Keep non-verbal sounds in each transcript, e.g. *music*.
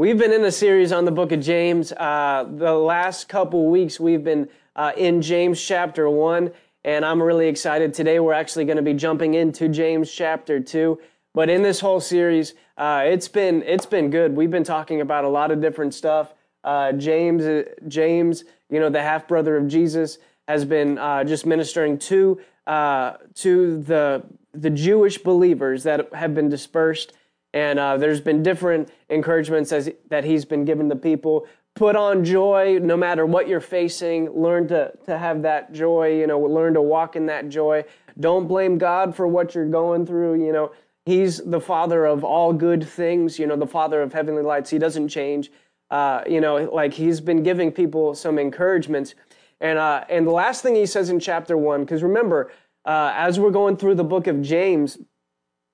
We've been in a series on the book of James. Uh, the last couple weeks, we've been uh, in James chapter 1, and I'm really excited. Today, we're actually going to be jumping into James chapter 2. But in this whole series, uh, it's been it's been good. We've been talking about a lot of different stuff. Uh, James, uh, James, you know, the half brother of Jesus, has been uh, just ministering to to the the Jewish believers that have been dispersed and uh, there's been different encouragements as, that he's been given to people. Put on joy no matter what you're facing. Learn to, to have that joy, you know, learn to walk in that joy. Don't blame God for what you're going through. You know, he's the father of all good things, you know, the father of heavenly lights. He doesn't change. Uh, you know, like he's been giving people some encouragements. And, uh, and the last thing he says in chapter one, because remember, uh, as we're going through the book of James,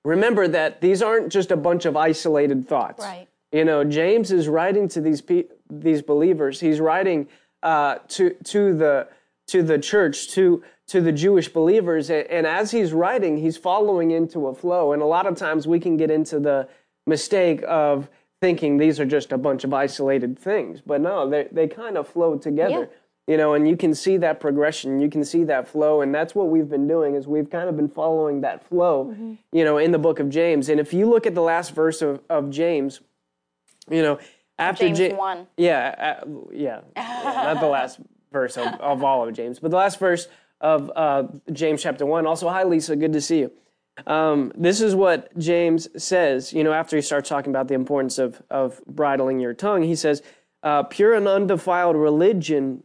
remember that these aren't just a bunch of isolated thoughts. Right. You know, James is writing to these pe- these believers. He's writing uh, to to the to the church to to the Jewish believers, and, and as he's writing, he's following into a flow. And a lot of times we can get into the mistake of thinking these are just a bunch of isolated things, but no, they they kind of flow together. Yeah you know and you can see that progression you can see that flow and that's what we've been doing is we've kind of been following that flow mm-hmm. you know in the book of james. And if you look at the last verse of, of james you know after james ja- 1 yeah uh, yeah, yeah not the last *laughs* verse of, of all of james but the last verse of uh, james chapter 1 also hi lisa good to see you. Um, this is what james says you know after he starts talking about the importance of, of bridling your tongue. He says uh, pure and undefiled religion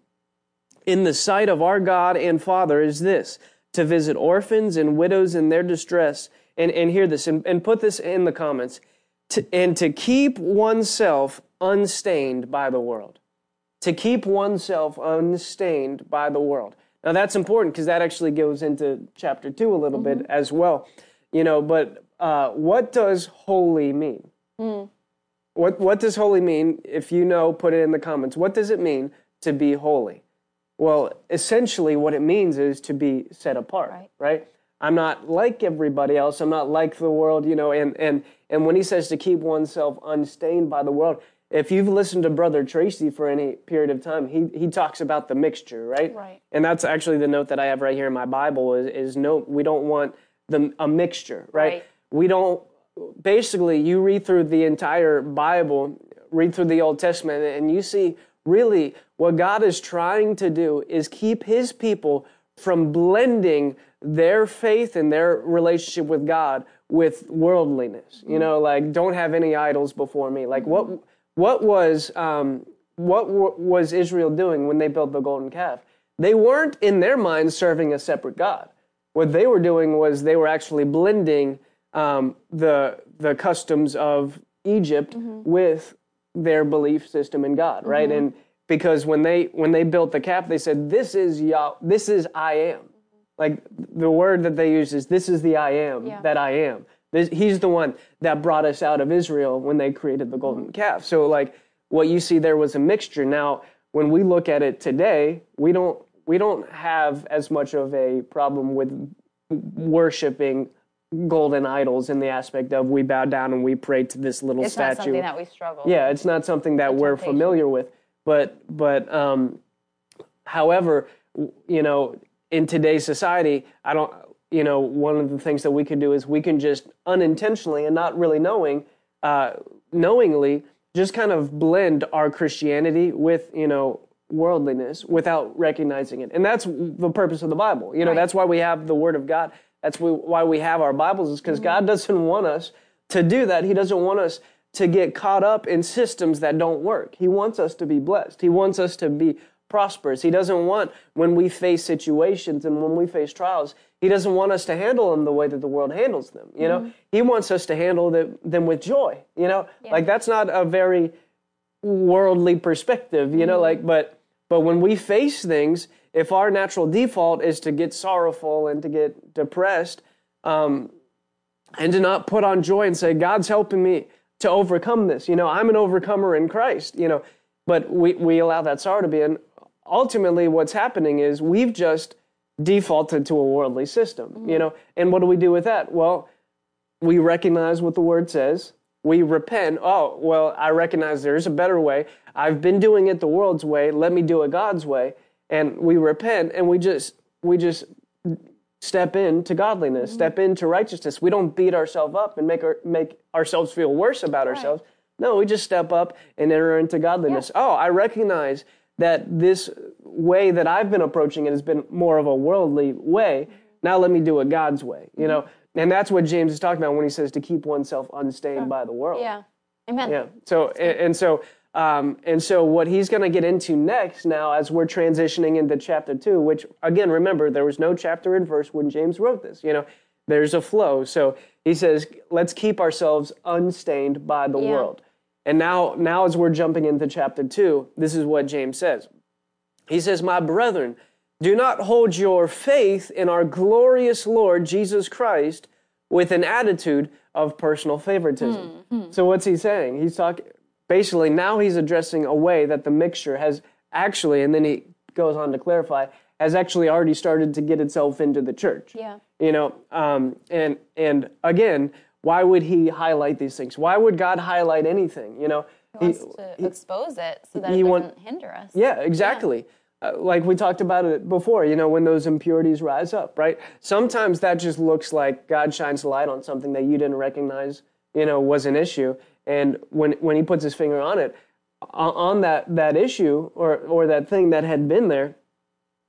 in the sight of our God and Father is this to visit orphans and widows in their distress. And, and hear this and, and put this in the comments. To, and to keep oneself unstained by the world. To keep oneself unstained by the world. Now that's important because that actually goes into chapter two a little mm-hmm. bit as well. You know, but uh, what does holy mean? Mm. What what does holy mean? If you know, put it in the comments. What does it mean to be holy? Well, essentially, what it means is to be set apart, right? right? I'm not like everybody else. I'm not like the world, you know. And and and when he says to keep oneself unstained by the world, if you've listened to Brother Tracy for any period of time, he he talks about the mixture, right? Right. And that's actually the note that I have right here in my Bible is is no, we don't want the a mixture, right? right. We don't. Basically, you read through the entire Bible, read through the Old Testament, and you see really what God is trying to do is keep his people from blending their faith and their relationship with God with worldliness. You know, like don't have any idols before me. Like what what was um, what w- was Israel doing when they built the golden calf? They weren't in their minds serving a separate God. What they were doing was they were actually blending um, the the customs of Egypt mm-hmm. with their belief system in God, right? Mm-hmm. And because when they when they built the calf, they said, "This is Yah, this is I am." Like the word that they use is, "This is the I am yeah. that I am." This, he's the one that brought us out of Israel when they created the golden mm-hmm. calf. So like what you see there was a mixture. Now, when we look at it today, we don't we don't have as much of a problem with worshiping golden idols in the aspect of we bow down and we pray to this little it's statue. It's not something that we struggle. Yeah, it's not something that we're familiar with. But but um, however, you know, in today's society, I don't. You know, one of the things that we can do is we can just unintentionally and not really knowing, uh, knowingly, just kind of blend our Christianity with you know worldliness without recognizing it. And that's the purpose of the Bible. You know, right. that's why we have the Word of God. That's why we have our Bibles, is because mm-hmm. God doesn't want us to do that. He doesn't want us to get caught up in systems that don't work. He wants us to be blessed. He wants us to be prosperous. He doesn't want when we face situations and when we face trials, he doesn't want us to handle them the way that the world handles them. You know, mm-hmm. he wants us to handle them, them with joy. You know, yeah. like that's not a very worldly perspective. You mm-hmm. know, like but but when we face things, if our natural default is to get sorrowful and to get depressed, um, and to not put on joy and say, God's helping me to overcome this. You know, I'm an overcomer in Christ, you know, but we, we allow that sorrow to be. And ultimately, what's happening is we've just defaulted to a worldly system, mm-hmm. you know. And what do we do with that? Well, we recognize what the word says, we repent. Oh, well, I recognize there's a better way. I've been doing it the world's way. Let me do it God's way. And we repent and we just we just step into godliness, mm-hmm. step into righteousness. We don't beat ourselves up and make our, make ourselves feel worse about right. ourselves. No, we just step up and enter into godliness. Yeah. Oh, I recognize that this way that I've been approaching it has been more of a worldly way. Mm-hmm. Now let me do it God's way. You know, and that's what James is talking about when he says to keep oneself unstained by the world. Yeah. Amen. Yeah. So and, and so um, and so what he's going to get into next now as we're transitioning into chapter two, which again remember there was no chapter and verse when James wrote this. You know, there's a flow. So he says, let's keep ourselves unstained by the yeah. world. And now now as we're jumping into chapter two, this is what James says. He says, My brethren, do not hold your faith in our glorious Lord Jesus Christ with an attitude of personal favoritism. Mm-hmm. So what's he saying? He's talking basically now he's addressing a way that the mixture has actually, and then he goes on to clarify, has actually already started to get itself into the church. Yeah. You know, um, and and again, why would he highlight these things? Why would God highlight anything? You know, he wants he, to he, expose it so that it doesn't hinder us. Yeah, exactly. Yeah. Uh, like we talked about it before, you know, when those impurities rise up, right? Sometimes that just looks like God shines a light on something that you didn't recognize, you know, was an issue. And when, when he puts his finger on it, on that, that issue or, or that thing that had been there,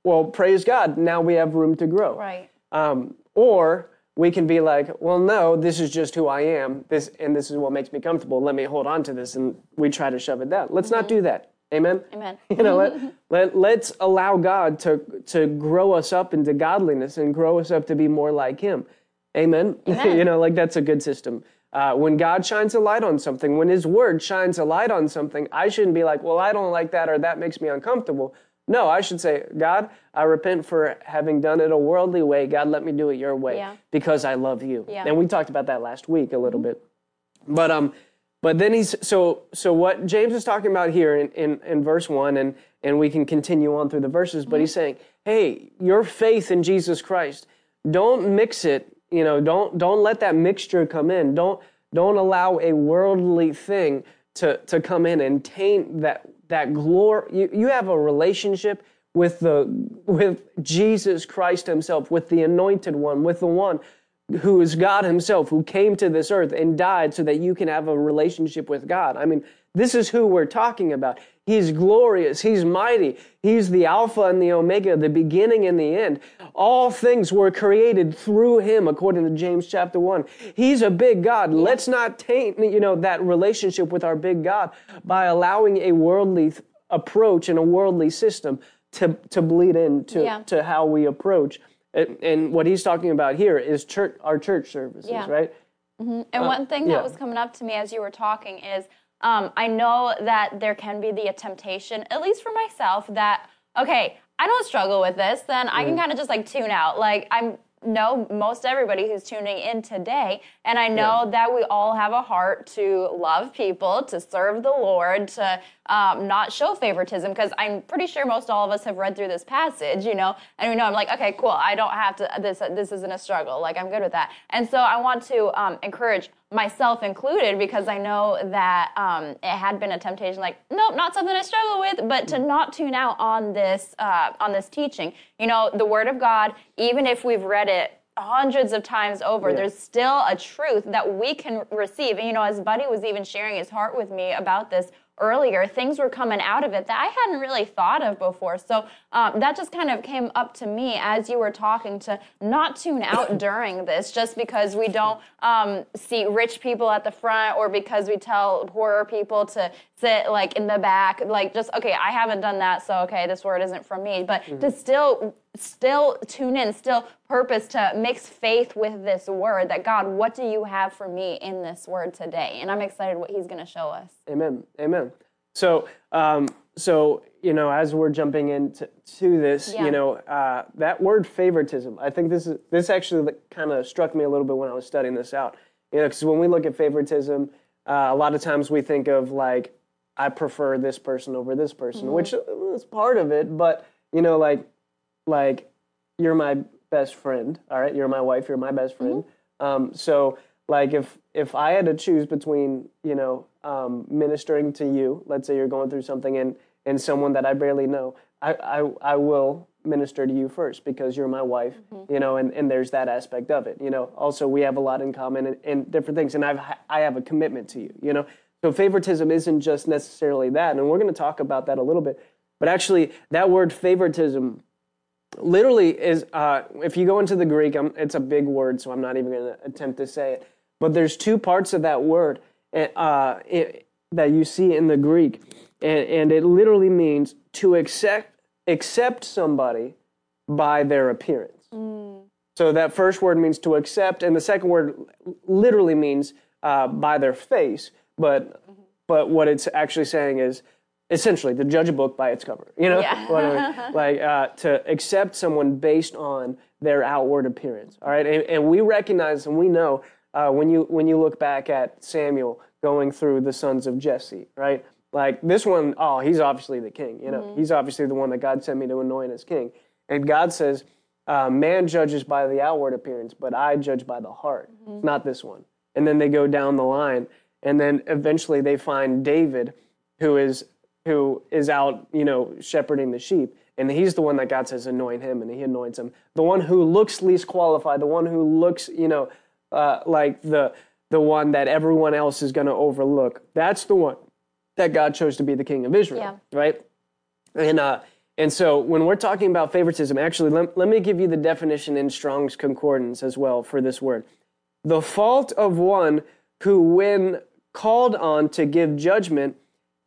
well, praise God, now we have room to grow. Right. Um, or we can be like, well, no, this is just who I am, this, and this is what makes me comfortable. Let me hold on to this, and we try to shove it down. Let's mm-hmm. not do that. Amen. Amen. *laughs* You know, let, *laughs* let let's allow God to to grow us up into godliness and grow us up to be more like Him. Amen. *laughs* Amen. you know, like that's a good system. Uh, when God shines a light on something, when His Word shines a light on something, I shouldn't be like, well, I don't like that or that makes me uncomfortable. No, I should say, God, I repent for having done it a worldly way. God, let me do it your way yeah. because I love you. Yeah. And we talked about that last week a little mm-hmm. bit. But um, but then he's so so what James is talking about here in, in, in verse one, and and we can continue on through the verses, but mm-hmm. he's saying, Hey, your faith in Jesus Christ, don't mix it, you know, don't don't let that mixture come in. Don't don't allow a worldly thing to, to come in and taint that that glory. You, you have a relationship with the with Jesus Christ Himself, with the anointed one, with the one who is God Himself, who came to this earth and died so that you can have a relationship with God. I mean, this is who we're talking about. He's glorious. He's mighty. He's the Alpha and the Omega, the beginning and the end. All things were created through Him, according to James chapter 1. He's a big God. Let's not taint, you know, that relationship with our big God by allowing a worldly approach and a worldly system to, to bleed into yeah. to how we approach and, what he's talking about here is church, our church services, yeah. right? Mm-hmm. And uh, one thing yeah. that was coming up to me as you were talking is um, I know that there can be the temptation, at least for myself, that, okay, I don't struggle with this, then I can mm. kind of just like tune out. Like, I'm know most everybody who's tuning in today. And I know yeah. that we all have a heart to love people, to serve the Lord, to um, not show favoritism, because I'm pretty sure most all of us have read through this passage, you know, and we know I'm like, okay, cool, I don't have to, this, this isn't a struggle. Like, I'm good with that. And so I want to um, encourage myself included because I know that um, it had been a temptation like nope not something I struggle with but to not tune out on this uh, on this teaching you know the word of God even if we've read it hundreds of times over yeah. there's still a truth that we can receive and you know as Buddy was even sharing his heart with me about this earlier, things were coming out of it that I hadn't really thought of before. So um, that just kind of came up to me as you were talking to not tune out *laughs* during this just because we don't um, see rich people at the front or because we tell poorer people to sit like in the back. Like just, okay, I haven't done that, so okay, this word isn't from me. But mm-hmm. to still still tune in, still purpose to mix faith with this word that God, what do you have for me in this word today? And I'm excited what he's going to show us. Amen. Amen. So, um, so you know, as we're jumping into to this, yeah. you know, uh, that word favoritism. I think this is this actually kind of struck me a little bit when I was studying this out. You know, because when we look at favoritism, uh, a lot of times we think of like, I prefer this person over this person, mm-hmm. which is part of it. But you know, like like you're my best friend all right you're my wife you're my best friend mm-hmm. um, so like if if I had to choose between you know um, ministering to you, let's say you're going through something, and and someone that I barely know, I I, I will minister to you first because you're my wife, mm-hmm. you know, and, and there's that aspect of it, you know. Also, we have a lot in common and, and different things, and I've I have a commitment to you, you know. So favoritism isn't just necessarily that, and we're going to talk about that a little bit. But actually, that word favoritism literally is, uh, if you go into the Greek, I'm, it's a big word, so I'm not even going to attempt to say it. But there's two parts of that word uh, it, that you see in the Greek, and, and it literally means to accept accept somebody by their appearance. Mm. So that first word means to accept, and the second word literally means uh, by their face. But mm-hmm. but what it's actually saying is essentially to judge a book by its cover. You know, yeah. *laughs* I mean? like uh, to accept someone based on their outward appearance. All right, and, and we recognize and we know uh, when you when you look back at Samuel going through the sons of Jesse, right? Like this one, oh, he's obviously the king. You know, mm-hmm. he's obviously the one that God sent me to anoint as king. And God says, uh, man judges by the outward appearance, but I judge by the heart. Mm-hmm. Not this one. And then they go down the line, and then eventually they find David, who is who is out, you know, shepherding the sheep. And he's the one that God says anoint him, and he anoints him. The one who looks least qualified, the one who looks, you know, uh, like the the one that everyone else is going to overlook. That's the one that God chose to be the king of Israel, yeah. right? And uh, and so when we're talking about favoritism, actually, let, let me give you the definition in Strong's Concordance as well for this word. The fault of one who, when called on to give judgment,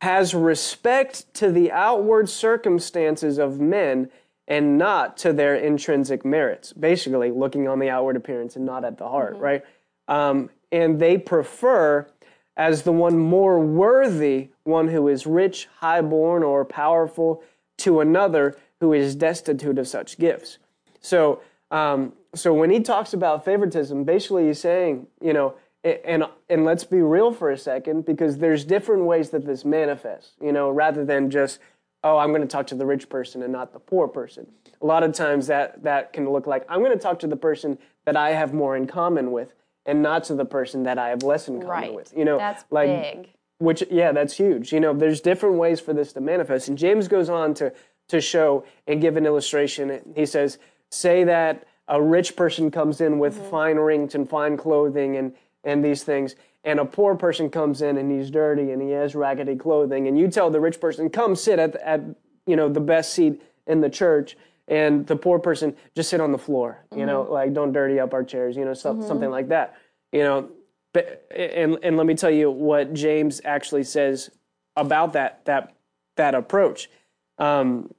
has respect to the outward circumstances of men and not to their intrinsic merits. Basically, looking on the outward appearance and not at the heart, mm-hmm. right? Um, and they prefer as the one more worthy, one who is rich, highborn, or powerful, to another who is destitute of such gifts. So, um, so when he talks about favoritism, basically he's saying, you know, and and let's be real for a second, because there's different ways that this manifests. You know, rather than just, oh, I'm going to talk to the rich person and not the poor person. A lot of times that that can look like I'm going to talk to the person that I have more in common with and not to the person that I have less in common right. with. You know, that's like, big. Which yeah, that's huge. You know, there's different ways for this to manifest. And James goes on to to show and give an illustration. He says, say that a rich person comes in with mm-hmm. fine rings and fine clothing and and these things, and a poor person comes in and he's dirty and he has raggedy clothing, and you tell the rich person, come sit at at you know the best seat in the church and the poor person just sit on the floor you mm-hmm. know like don't dirty up our chairs you know mm-hmm. something like that you know but, and and let me tell you what james actually says about that that that approach um,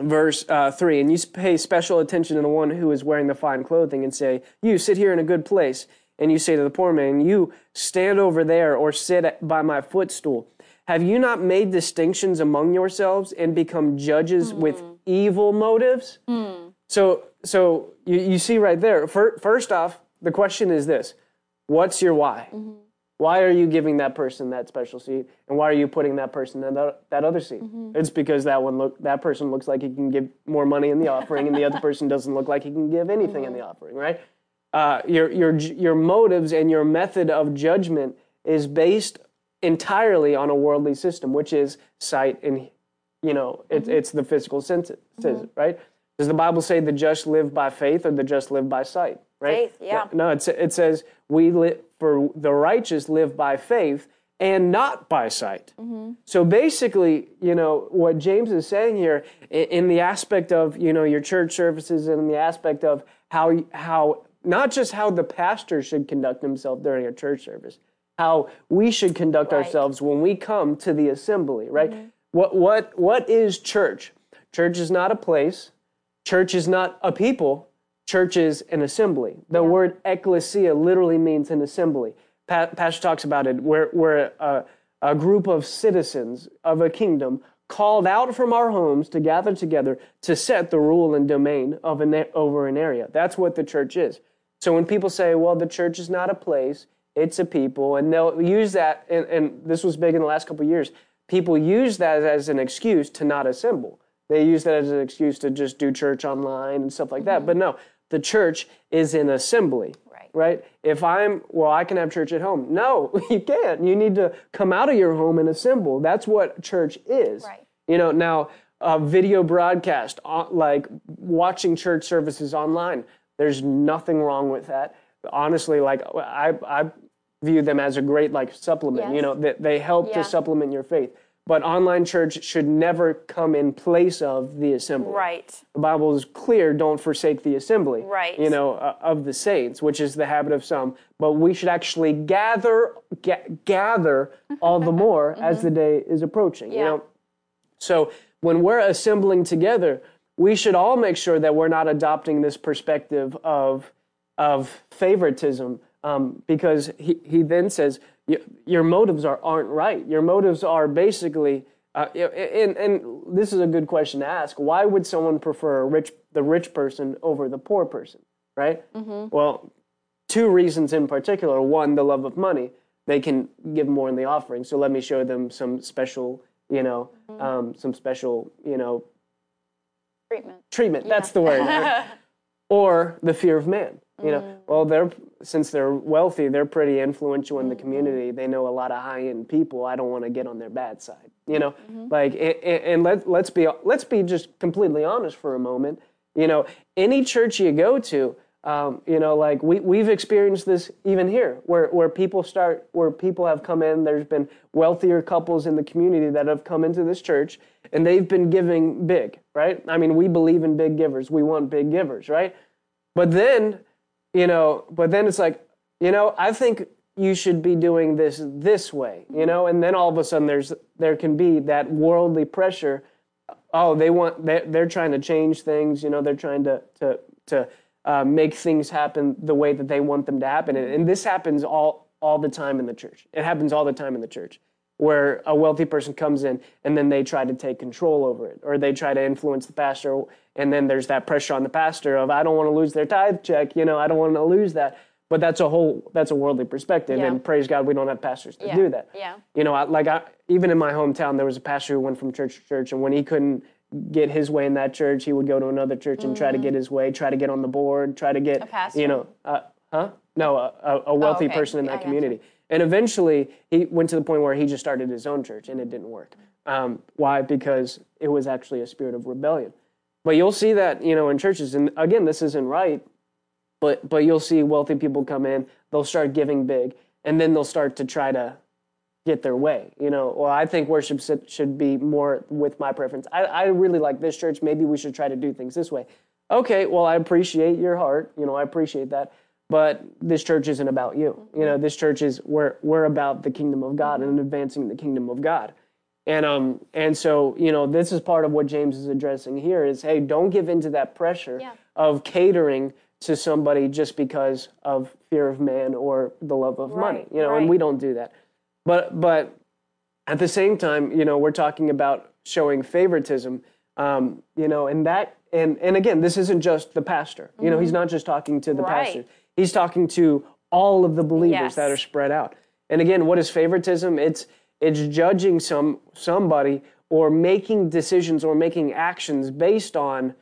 verse uh, 3 and you pay special attention to the one who is wearing the fine clothing and say you sit here in a good place and you say to the poor man you stand over there or sit by my footstool have you not made distinctions among yourselves and become judges mm-hmm. with evil motives? Mm. So, so you, you see right there. First off, the question is this: What's your why? Mm-hmm. Why are you giving that person that special seat, and why are you putting that person in that, that other seat? Mm-hmm. It's because that one look that person looks like he can give more money in the offering, and the other *laughs* person doesn't look like he can give anything in the mm-hmm. offering, right? Uh, your your your motives and your method of judgment is based entirely on a worldly system, which is sight and you know, it's mm-hmm. it's the physical senses, mm-hmm. right? Does the Bible say the just live by faith or the just live by sight? Right? Faith, yeah. No, it, it says we live for the righteous live by faith and not by sight. Mm-hmm. So basically, you know, what James is saying here in the aspect of, you know, your church services and in the aspect of how how not just how the pastor should conduct himself during a church service, how we should conduct right. ourselves when we come to the assembly, right? Mm-hmm. What, what, what is church? Church is not a place. Church is not a people. Church is an assembly. The yeah. word ecclesia literally means an assembly. Pa- Pastor talks about it. We're, we're a, a group of citizens of a kingdom called out from our homes to gather together to set the rule and domain of an, over an area. That's what the church is. So when people say, well, the church is not a place, it's a people, and they'll use that, and, and this was big in the last couple of years people use that as an excuse to not assemble. They use that as an excuse to just do church online and stuff like that. Mm-hmm. But no, the church is an assembly. Right. right? If I'm, well, I can have church at home. No, *laughs* you can't. You need to come out of your home and assemble. That's what church is. Right. You know, now, a video broadcast, uh, like watching church services online, there's nothing wrong with that. Honestly, like, I, I view them as a great, like, supplement. You Yes. know, they, they help Yeah. to supplement your faith. But online church should never come in place of the assembly Right. the Bible is clear, don't forsake the assembly, Right. you know, uh, of the saints, which is the habit of some. But we should actually gather, ga- gather *laughs* all the more as the day is approaching, Yeah. you know. So when we're assembling together, we should all make sure that we're not adopting this perspective of of favoritism, um, because he, he then says your motives are aren't right. Your motives are basically, uh, and and this is a good question to ask. Why would someone prefer a rich the rich person over the poor person? Right. Well, two reasons in particular. One, the love of money. They can give more in the offering. So let me show them some special, you know, um, some special, you know, Treatment. treatment. That's the word. *laughs* or the fear of man. You know, mm. well, they're since they're wealthy, they're pretty influential in the mm-hmm. community. They know a lot of high end people. I don't want to get on their bad side. You know, mm-hmm. like and, and let let's be let's be just completely honest for a moment. You know, any church you go to, um, you know, like we we've experienced this even here, where where people start, where people have come in. There's been wealthier couples in the community that have come into this church, and they've been giving big, right? I mean, we believe in big givers. We want big givers, right? But then, you know, but then it's like, you know, I think you should be doing this this way, you know, and then all of a sudden there's there can be that worldly pressure. Oh, they want they're, they're trying to change things, you know, they're trying to to to uh, make things happen the way that they want them to happen, and, and this happens all all the time in the church. It happens all the time in the church where a wealthy person comes in and then they try to take control over it or they try to influence the pastor and then there's that pressure on the pastor of I don't want to lose their tithe check, you know, I don't want to lose that. But that's a whole that's a worldly perspective Yeah. and praise God we don't have pastors to Yeah. do that. Yeah. You know, I, like I, even in my hometown there was a pastor who went from church to church and when he couldn't get his way in that church, he would go to another church and try to get his way, try to get on the board, try to get Mm. A pastor? you know, uh, huh? No, a, a, a wealthy okay. person in that community. And eventually, he went to the point where he just started his own church, and it didn't work. Um, why? Because it was actually a spirit of rebellion. But you'll see that you know in churches, and again, this isn't right. But but you'll see wealthy people come in, they'll start giving big, and then they'll start to try to get their way. You know, well, I think worship should- be more with my preference. I, I really like this church. Maybe we should try to do things this way. Okay, well, I appreciate your heart. You know, I appreciate that. But this church isn't about you. You know, this church is we're we're about the kingdom of God and advancing the kingdom of God. And um and so you know this is part of what James is addressing here is hey don't give into that pressure Yeah. of catering to somebody just because of fear of man or the love of money you know and we don't do that but but at the same time you know we're talking about showing favoritism um, you know and that and and again this isn't just the pastor you know he's not just talking to the Mm-hmm. Right. pastor he's talking to all of the believers Yes. that are spread out and again what is favoritism it's it's judging some somebody or making decisions or making actions based on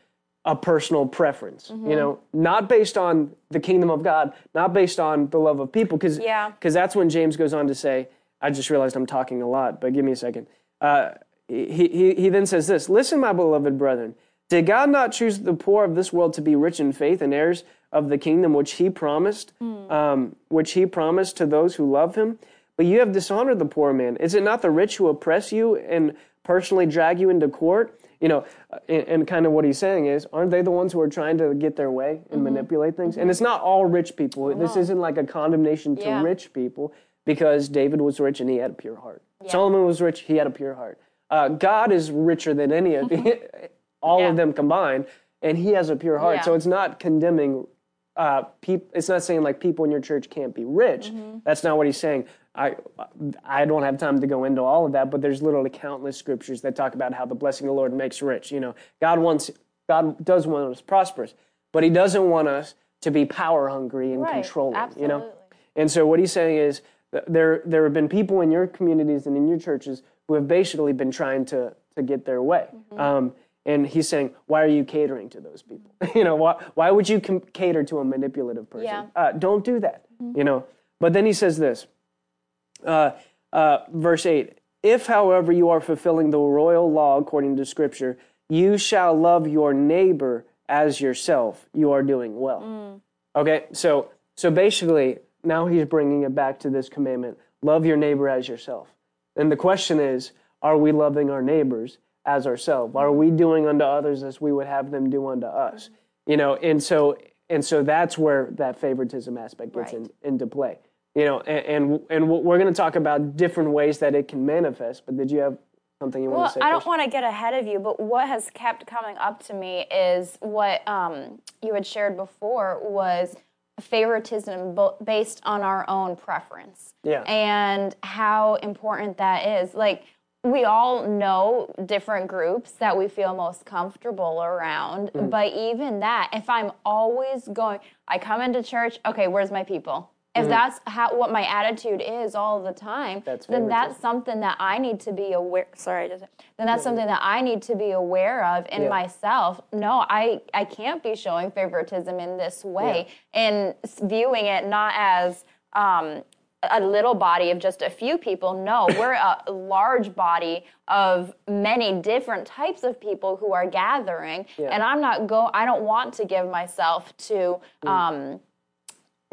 a personal preference Mm-hmm. you know not based on the kingdom of god not based on the love of people because Yeah. because that's when james goes on to say i just realized i'm talking a lot but give me a second. Uh, he, he, he then says this listen my beloved brethren did god not choose the poor of this world to be rich in faith and heirs of the kingdom which he promised um, which he promised to those who love him? But you have dishonored the poor man. Is it not the rich who oppress you and personally drag you into court? You know, uh, and, and kind of what he's saying is, aren't they the ones who are trying to get their way and manipulate things? And it's not all rich people. This isn't like a condemnation to Yeah. rich people because David was rich and he had a pure heart. Solomon was rich, he had a pure heart. Uh, God is richer than any of *laughs* *laughs* all Yeah. of them combined, and he has a pure heart. Yeah. So it's not condemning. Uh, peop- it's not saying like people in your church can't be rich. That's not what he's saying. I I don't have time to go into all of that, but there's literally countless scriptures that talk about how the blessing of the Lord makes rich. You know, God wants God does want us prosperous, but He doesn't want us to be power hungry and Right. controlling. You know, and so what he's saying is there there have been people in your communities and in your churches who have basically been trying to to get their way. Mm-hmm. Um, And he's saying, why are you catering to those people? *laughs* you know, why, why would you com- cater to a manipulative person? Yeah. Uh, don't do that, you know. But then he says this, uh, uh, verse 8 If, however, you are fulfilling the royal law according to Scripture, you shall love your neighbor as yourself. You are doing well. Okay, so so basically, now he's bringing it back to this commandment: love your neighbor as yourself. And the question is, are we loving our neighbors as ourselves? Are we doing unto others as we would have them do unto us? You know, and so and so that's where that favoritism aspect gets Right. in, into play. You know, and and, and we're going to talk about different ways that it can manifest. But did you have something you want to say? Well, I don't want to get ahead of you, but what has kept coming up to me is what um, you had shared before was favoritism based on our own preference. Yeah. And how important that is. Like, we all know different groups that we feel most comfortable around, Mm-hmm. but even that, if I'm always going, I come into church, okay, where's my people? If that's how what my attitude is all the time, Mm-hmm. That's then that's something that I need to be aware. Sorry, then that's something that I need to be aware of in Yeah. myself. No, I I can't be showing favoritism in this way and viewing it not as um, a little body of just a few people. No, *laughs* we're a large body of many different types of people who are gathering, and I'm not go. I don't want to give myself to. Mm. Um,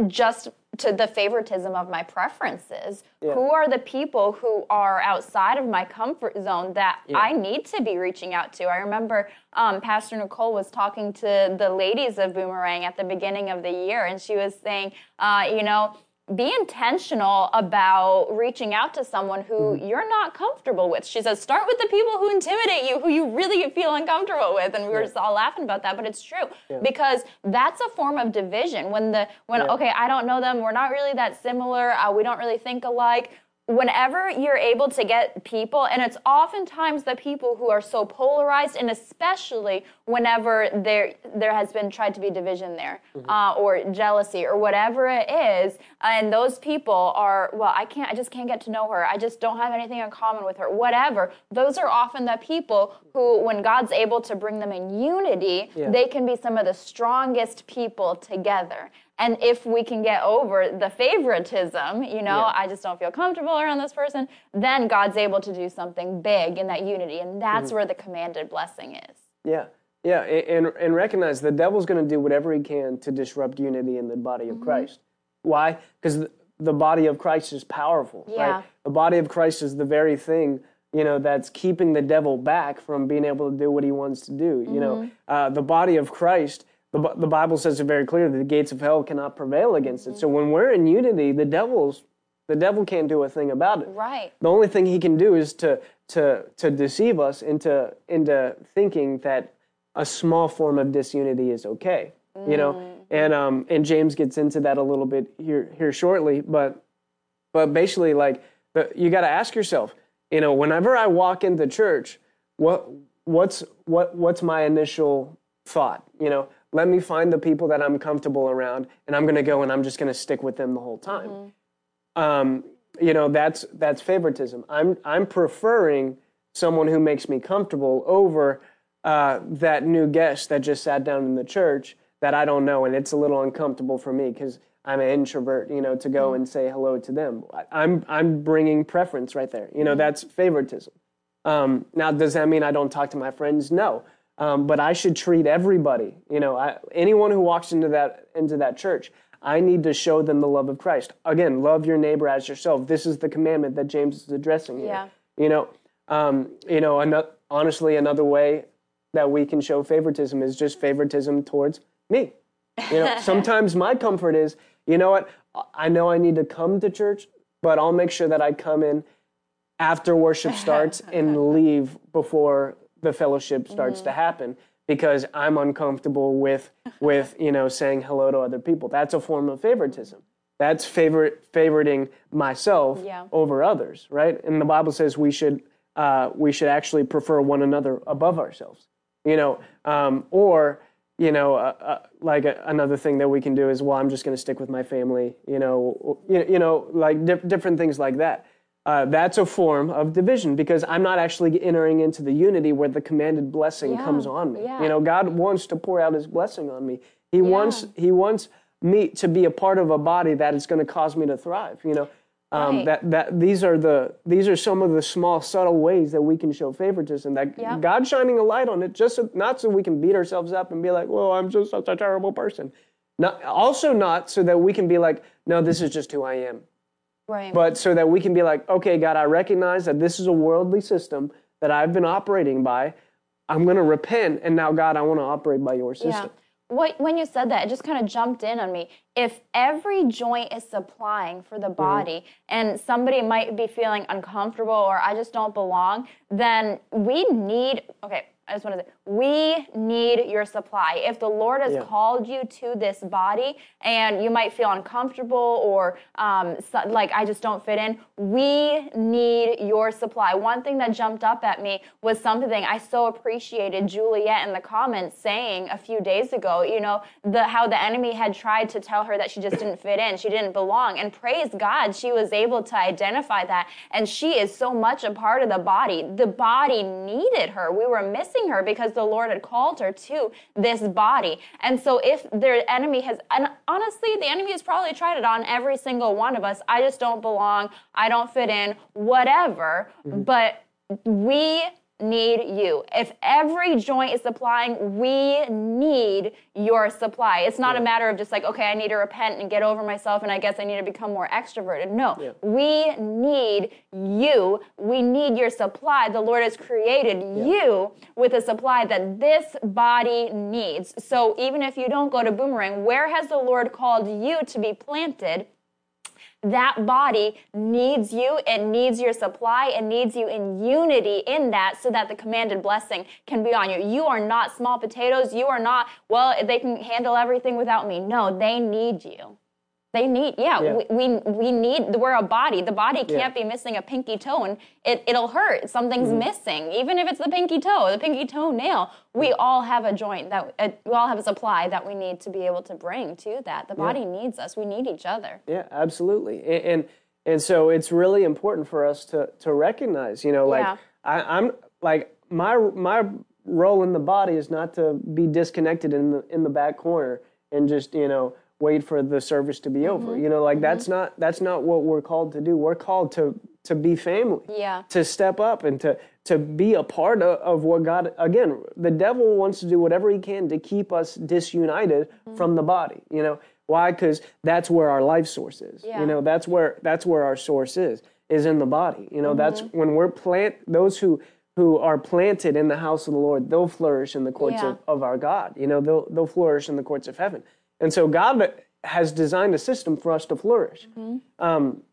just to the favoritism of my preferences. Who are the people who are outside of my comfort zone that I need to be reaching out to? I remember um, Pastor Nicole was talking to the ladies of Boomerang at the beginning of the year, and she was saying, uh, you know, be intentional about reaching out to someone who Mm-hmm. you're not comfortable with. She says, start with the people who intimidate you, who you really feel uncomfortable with. And we were just all laughing about that, but it's true because that's a form of division. When the when Yeah. okay, I don't know them, we're not really that similar, uh, we don't really think alike. Whenever you're able to get people, and it's oftentimes the people who are so polarized, and especially whenever there there has been tried to be division there, uh, or jealousy, or whatever it is, and those people are well, I can't, I just can't get to know her. I just don't have anything in common with her. Whatever. Those are often the people who, when God's able to bring them in unity, Yeah. they can be some of the strongest people together. And if we can get over the favoritism, you know, Yeah. I just don't feel comfortable around this person, then God's able to do something big in that unity. And that's where the commanded blessing is. Yeah, yeah, and and recognize the devil's going to do whatever he can to disrupt unity in the body Mm-hmm. of Christ. Why? Because the, body of Christ is powerful. Yeah. Right? The body of Christ is the very thing you know that's keeping the devil back from being able to do what he wants to do. You know, Mm-hmm. uh, the body of Christ. The, the Bible says it very clearly: the gates of hell cannot prevail against it. So when we're in unity, the devil's the devil can't do a thing about it. Right. The only thing he can do is to to to deceive us into into thinking that a small form of disunity is okay. You know, and um and James gets into that a little bit here here shortly, but but basically like you got to ask yourself, you know, whenever I walk into church, what what's what what's my initial thought? You know, let me find the people that I'm comfortable around, and I'm going to go and I'm just going to stick with them the whole time um, you know that's that's favoritism. I'm I'm preferring someone who makes me comfortable over uh, that new guest that just sat down in the church that I don't know, and it's a little uncomfortable for me because I'm an introvert. You know, to go and say hello to them. I'm I'm bringing preference right there. You know, that's favoritism. Um, now, does that mean I don't talk to my friends? No. Um, but I should treat everybody, you know, I, anyone who walks into that into that church, I need to show them the love of Christ. Again, love your neighbor as yourself. This is the commandment that James is addressing here. Yeah. You know, um, you know, honestly, another way that we can show favoritism is just favoritism towards me. You know, *laughs* sometimes my comfort is, you know what, I know I need to come to church, but I'll make sure that I come in after worship *laughs* starts and leave before the fellowship starts to happen because I'm uncomfortable with *laughs* with you know saying hello to other people. That's a form of favoritism. That's favorite favoriting myself Yeah. over others, right? And the Bible says we should uh, we should actually prefer one another above ourselves. You know, um, or you know, uh, uh, like a, another thing that we can do is, well, I'm just going to stick with my family. You know, you, you know, like di- different things like that. Uh, that's a form of division because I'm not actually entering into the unity where the commanded blessing Yeah, comes on me. yeah. You know, God wants to pour out His blessing on me. He wants He wants me to be a part of a body that is going to cause me to thrive. You know, um, Right. that that these are the these are some of the small subtle ways that we can show favoritism. That Yeah. God's shining a light on it, just so, not so we can beat ourselves up and be like, "Well, I'm just such a terrible person." Not, also not so that we can be like, "No, this is just who I am." Right. but so that we can be like, okay, God, I recognize that this is a worldly system that I've been operating by. I'm going to repent, and now, God, I want to operate by your system. Yeah. What, when you said that, it just kind of jumped in on me. If every joint is supplying for Mm-hmm. the body and somebody might be feeling uncomfortable or I just don't belong, then we need, okay, I just want to say, we need your supply. If the Lord has Yeah. called you to this body and you might feel uncomfortable or um, so, like I just don't fit in, we need your supply. One thing that jumped up at me was something I so appreciated Juliet in the comments saying a few days ago. You know, the how the enemy had tried to tell her that she just didn't fit in, she didn't belong, and praise God, she was able to identify that, and she is so much a part of the body. The body needed her. We were missing her because the Lord had called her to this body. And so if their enemy has and honestly, the enemy has probably tried it on every single one of us. I just don't belong. I don't fit in, whatever. Mm-hmm. But we need you. If every joint is supplying, we need your supply. It's not a matter of just like, okay, I need to repent and get over myself and I guess I need to become more extroverted. No, Yeah. we need you. We need your supply. The Lord has created you with a supply that this body needs. So even if you don't go to Boomerang, where has the Lord called you to be planted? That body needs you it needs your supply it needs you in unity in that so that the commanded blessing can be on you. You are not small potatoes. You are not well they can handle everything without me. No they need you they need yeah, Yeah. We, we we need we're a body the body can't Yeah. be missing a pinky toe and it, it'll hurt something's Mm-hmm. missing even if it's the pinky toe the pinky toenail we all have a joint that uh, we all have a supply that we need to be able to bring to that the body needs us we need each other Yeah, absolutely. And, and and so it's really important for us to to recognize, you know, like Yeah. I, I'm like my my role in the body is not to be disconnected in the in the back corner and just you know wait for the service to be Mm-hmm. over. You know, like that's not that's not what we're called to do. We're called to to be family. Yeah. To step up and to to be a part of, of what God again, the devil wants to do whatever he can to keep us disunited Mm-hmm. from the body. You know, why? Because that's where our life source is. Yeah. You know, that's where that's where our source is, is in the body. You know, that's Mm-hmm. when we're plant those who who are planted in the house of the Lord, they'll flourish in the courts Yeah. of, of our God. You know, they'll they'll flourish in the courts of heaven. And so God has designed a system for us to flourish. Mm-hmm. Um,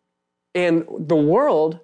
and the world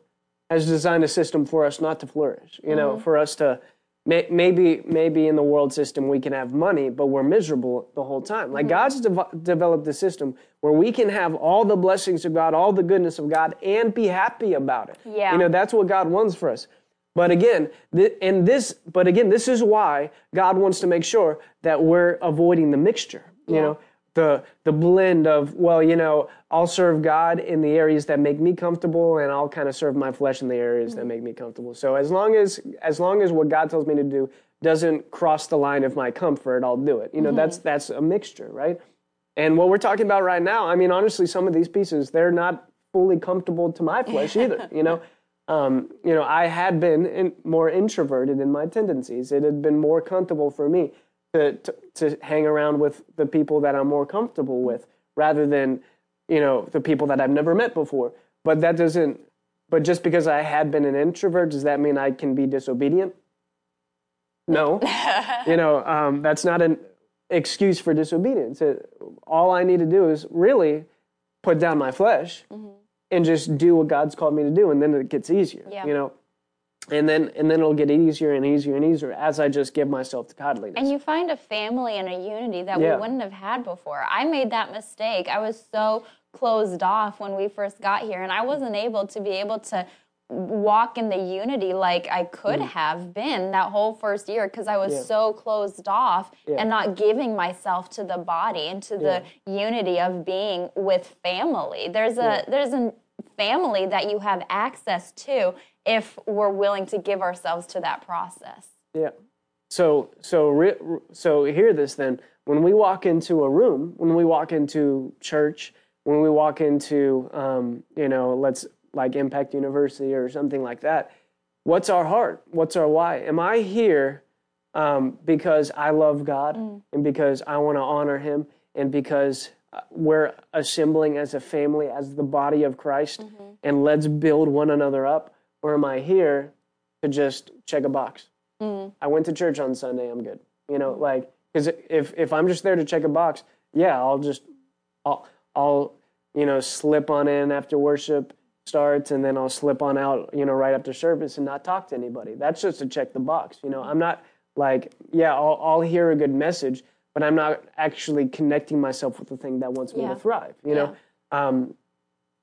has designed a system for us not to flourish. You know, for us to may, maybe maybe in the world system we can have money, but we're miserable the whole time. Like God's dev- developed a system where we can have all the blessings of God, all the goodness of God, and be happy about it. Yeah. You know, that's what God wants for us. But again, th- and this, but again, this is why God wants to make sure that we're avoiding the mixture. You know, the the blend of well, you know, I'll serve God in the areas that make me comfortable, and I'll kind of serve my flesh in the areas that make me comfortable. So as long as as long as what God tells me to do doesn't cross the line of my comfort, I'll do it. You know, that's that's a mixture, right? And what we're talking about right now, I mean, honestly, some of these pieces they're not fully comfortable to my flesh either. *laughs* You know. Um, you know, I had been in, more introverted in my tendencies. It had been more comfortable for me to, to to hang around with the people that I'm more comfortable with, rather than, you know, the people that I've never met before. But that doesn't. But just because I had been an introvert, does that mean I can be disobedient? No, *laughs* you know, um, that's not an excuse for disobedience. It, all I need to do is really put down my flesh and just do what God's called me to do, and then it gets easier. Yeah. You know, and then and then it'll get easier and easier and easier as I just give myself to godliness. And you find a family and a unity that Yeah. we wouldn't have had before. I made that mistake. I was so closed off when we first got here, and I wasn't able to be able to walk in the unity like I could have been that whole first year because I was Mm. Yeah. so closed off Yeah. and not giving myself to the body and to the unity of being with family. There's a there's a family that you have access to if we're willing to give ourselves to that process. Yeah. So so so hear this then. When we walk into a room, when we walk into church, when we walk into um, you know, let's like Impact University or something like that, what's our heart? What's our why? Am I here um, because I love God mm. and because I want to honor Him and because we're assembling as a family, as the body of Christ, mm-hmm. and let's build one another up? Or am I here to just check a box? Mm. I went to church on Sunday, I'm good. You know, like, because if, if I'm just there to check a box, yeah, I'll just, I'll, I'll, you know, slip on in after worship starts and then I'll slip on out, you know, right after service and not talk to anybody. That's just to check the box. You know, I'm not like, yeah, I'll, I'll hear a good message, but I'm not actually connecting myself with the thing that wants me yeah. to thrive. You know, um,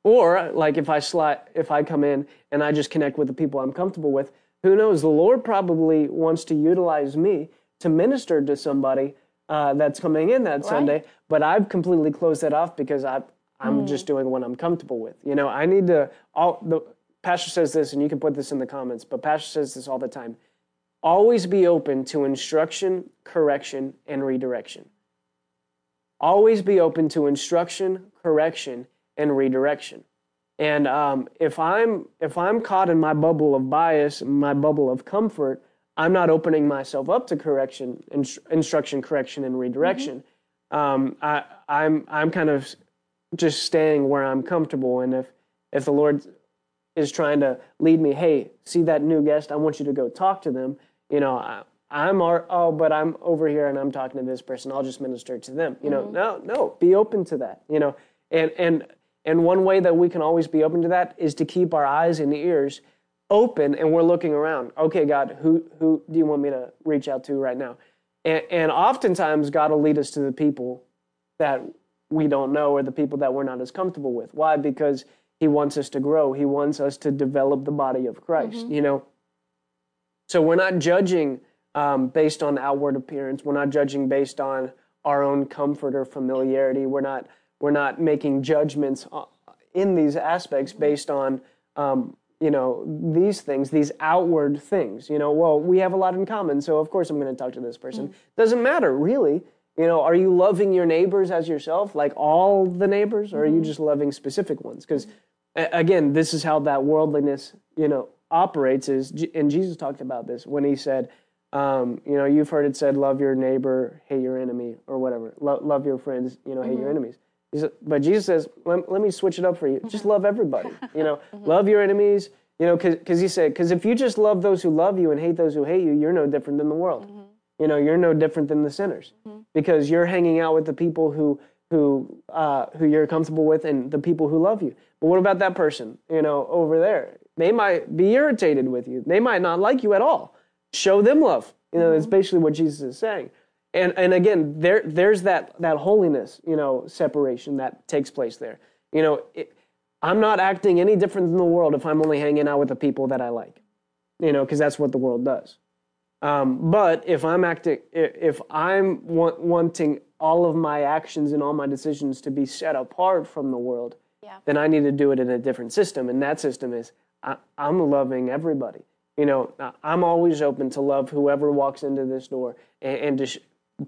or like if I slide, if I come in and I just connect with the people I'm comfortable with, who knows? The Lord probably wants to utilize me to minister to somebody uh, that's coming in that right. Sunday, but I've completely closed that off because I I'm mm. just doing what I'm comfortable with. You know, I need to. All the pastor says this, and you can put this in the comments. But pastor says this all the time. Always be open to instruction, correction, and redirection. Always be open to instruction, correction, and redirection. And um, if I'm if I'm caught in my bubble of bias, my bubble of comfort, I'm not opening myself up to correction, instruction, correction, and redirection. Mm-hmm. Um, I, I'm I'm kind of just staying where I'm comfortable. And if if the Lord is trying to lead me, hey, see that new guest, I want you to go talk to them. You know, I, I'm oh, but I'm over here and I'm talking to this person. I'll just minister to them. You know, mm-hmm. no, no, be open to that. You know, and and and one way that we can always be open to that is to keep our eyes and ears open and we're looking around. Okay, God, who who do you want me to reach out to right now? And, and oftentimes God will lead us to the people that we don't know or the people that we're not as comfortable with. Why? Because he wants us to grow. He wants us to develop the body of Christ, mm-hmm. you know? So we're not judging um, based on outward appearance. We're not judging based on our own comfort or familiarity. We're not, we're not making judgments uh, in these aspects based on, um, you know, these things, these outward things. You know, well, we have a lot in common, so of course I'm going to talk to this person. Mm-hmm. Doesn't matter, really you know, are you loving your neighbors as yourself, like all the neighbors, or are you mm-hmm. just loving specific ones? Because again, this is how that worldliness, you know, operates. Is and Jesus talked about this when he said, um, you know, you've heard it said, "Love your neighbor, hate your enemy," or whatever. Lo- love your friends, you know, hate mm-hmm. your enemies. Said, but Jesus says, let, let, me switch it up for you. Just love everybody. *laughs* You know, mm-hmm. love your enemies. You know, because he said, because if you just love those who love you and hate those who hate you, you're no different than the world. Mm-hmm. You know, you're no different than the sinners mm-hmm. because you're hanging out with the people who who uh, who you're comfortable with and the people who love you. But what about that person? You know, over there, they might be irritated with you. They might not like you at all. Show them love. You know, mm-hmm. it's basically what Jesus is saying. And and again, there there's that that holiness, you know, separation that takes place there. You know, it, I'm not acting any different than the world if I'm only hanging out with the people that I like. You know, because that's what the world does. Um, but if I'm acting, if I'm want, wanting all of my actions and all my decisions to be set apart from the world, yeah. then I need to do it in a different system. And that system is I, am loving everybody. You know, I'm always open to love whoever walks into this door and, and to sh-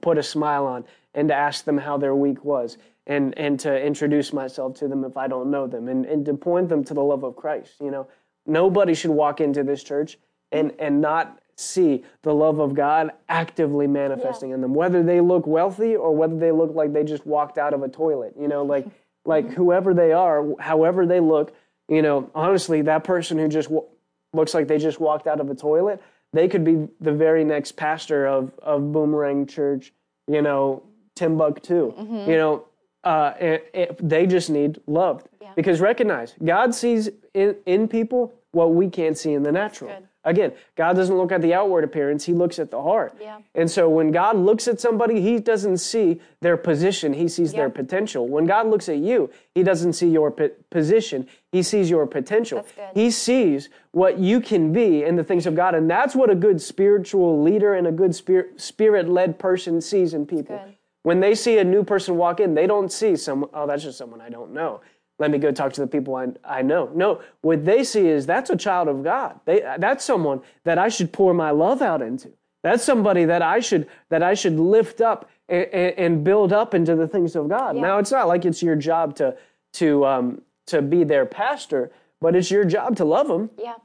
put a smile on and to ask them how their week was and, and to introduce myself to them if I don't know them and, and to point them to the love of Christ. You know, nobody should walk into this church and, and not see the love of God actively manifesting yeah. in them, whether they look wealthy or whether they look like they just walked out of a toilet. You know, like like mm-hmm. whoever they are, however they look. You know, honestly, that person who just w- looks like they just walked out of a toilet, they could be the very next pastor of of Boomerang Church. You know, Timbuktu. Mm-hmm. You know, uh, it, it, they just need loved yeah. because recognize God sees in, in people what we can't see in the natural. Again, God doesn't look at the outward appearance, He looks at the heart. Yeah. And so when God looks at somebody, He doesn't see their position, He sees yeah. their potential. When God looks at you, He doesn't see your position, He sees your potential. He sees what you can be in the things of God. And that's what a good spiritual leader and a good spirit led person sees in people. When they see a new person walk in, they don't see some, oh, that's just someone I don't know. Let me go talk to the people I, I know. No, what they see is that's a child of God. They, that's someone that I should pour my love out into. That's somebody that I should that I should lift up and, and build up into the things of God. Yeah. Now it's not like it's your job to to um, to be their pastor, but it's your job to love them. Yeah,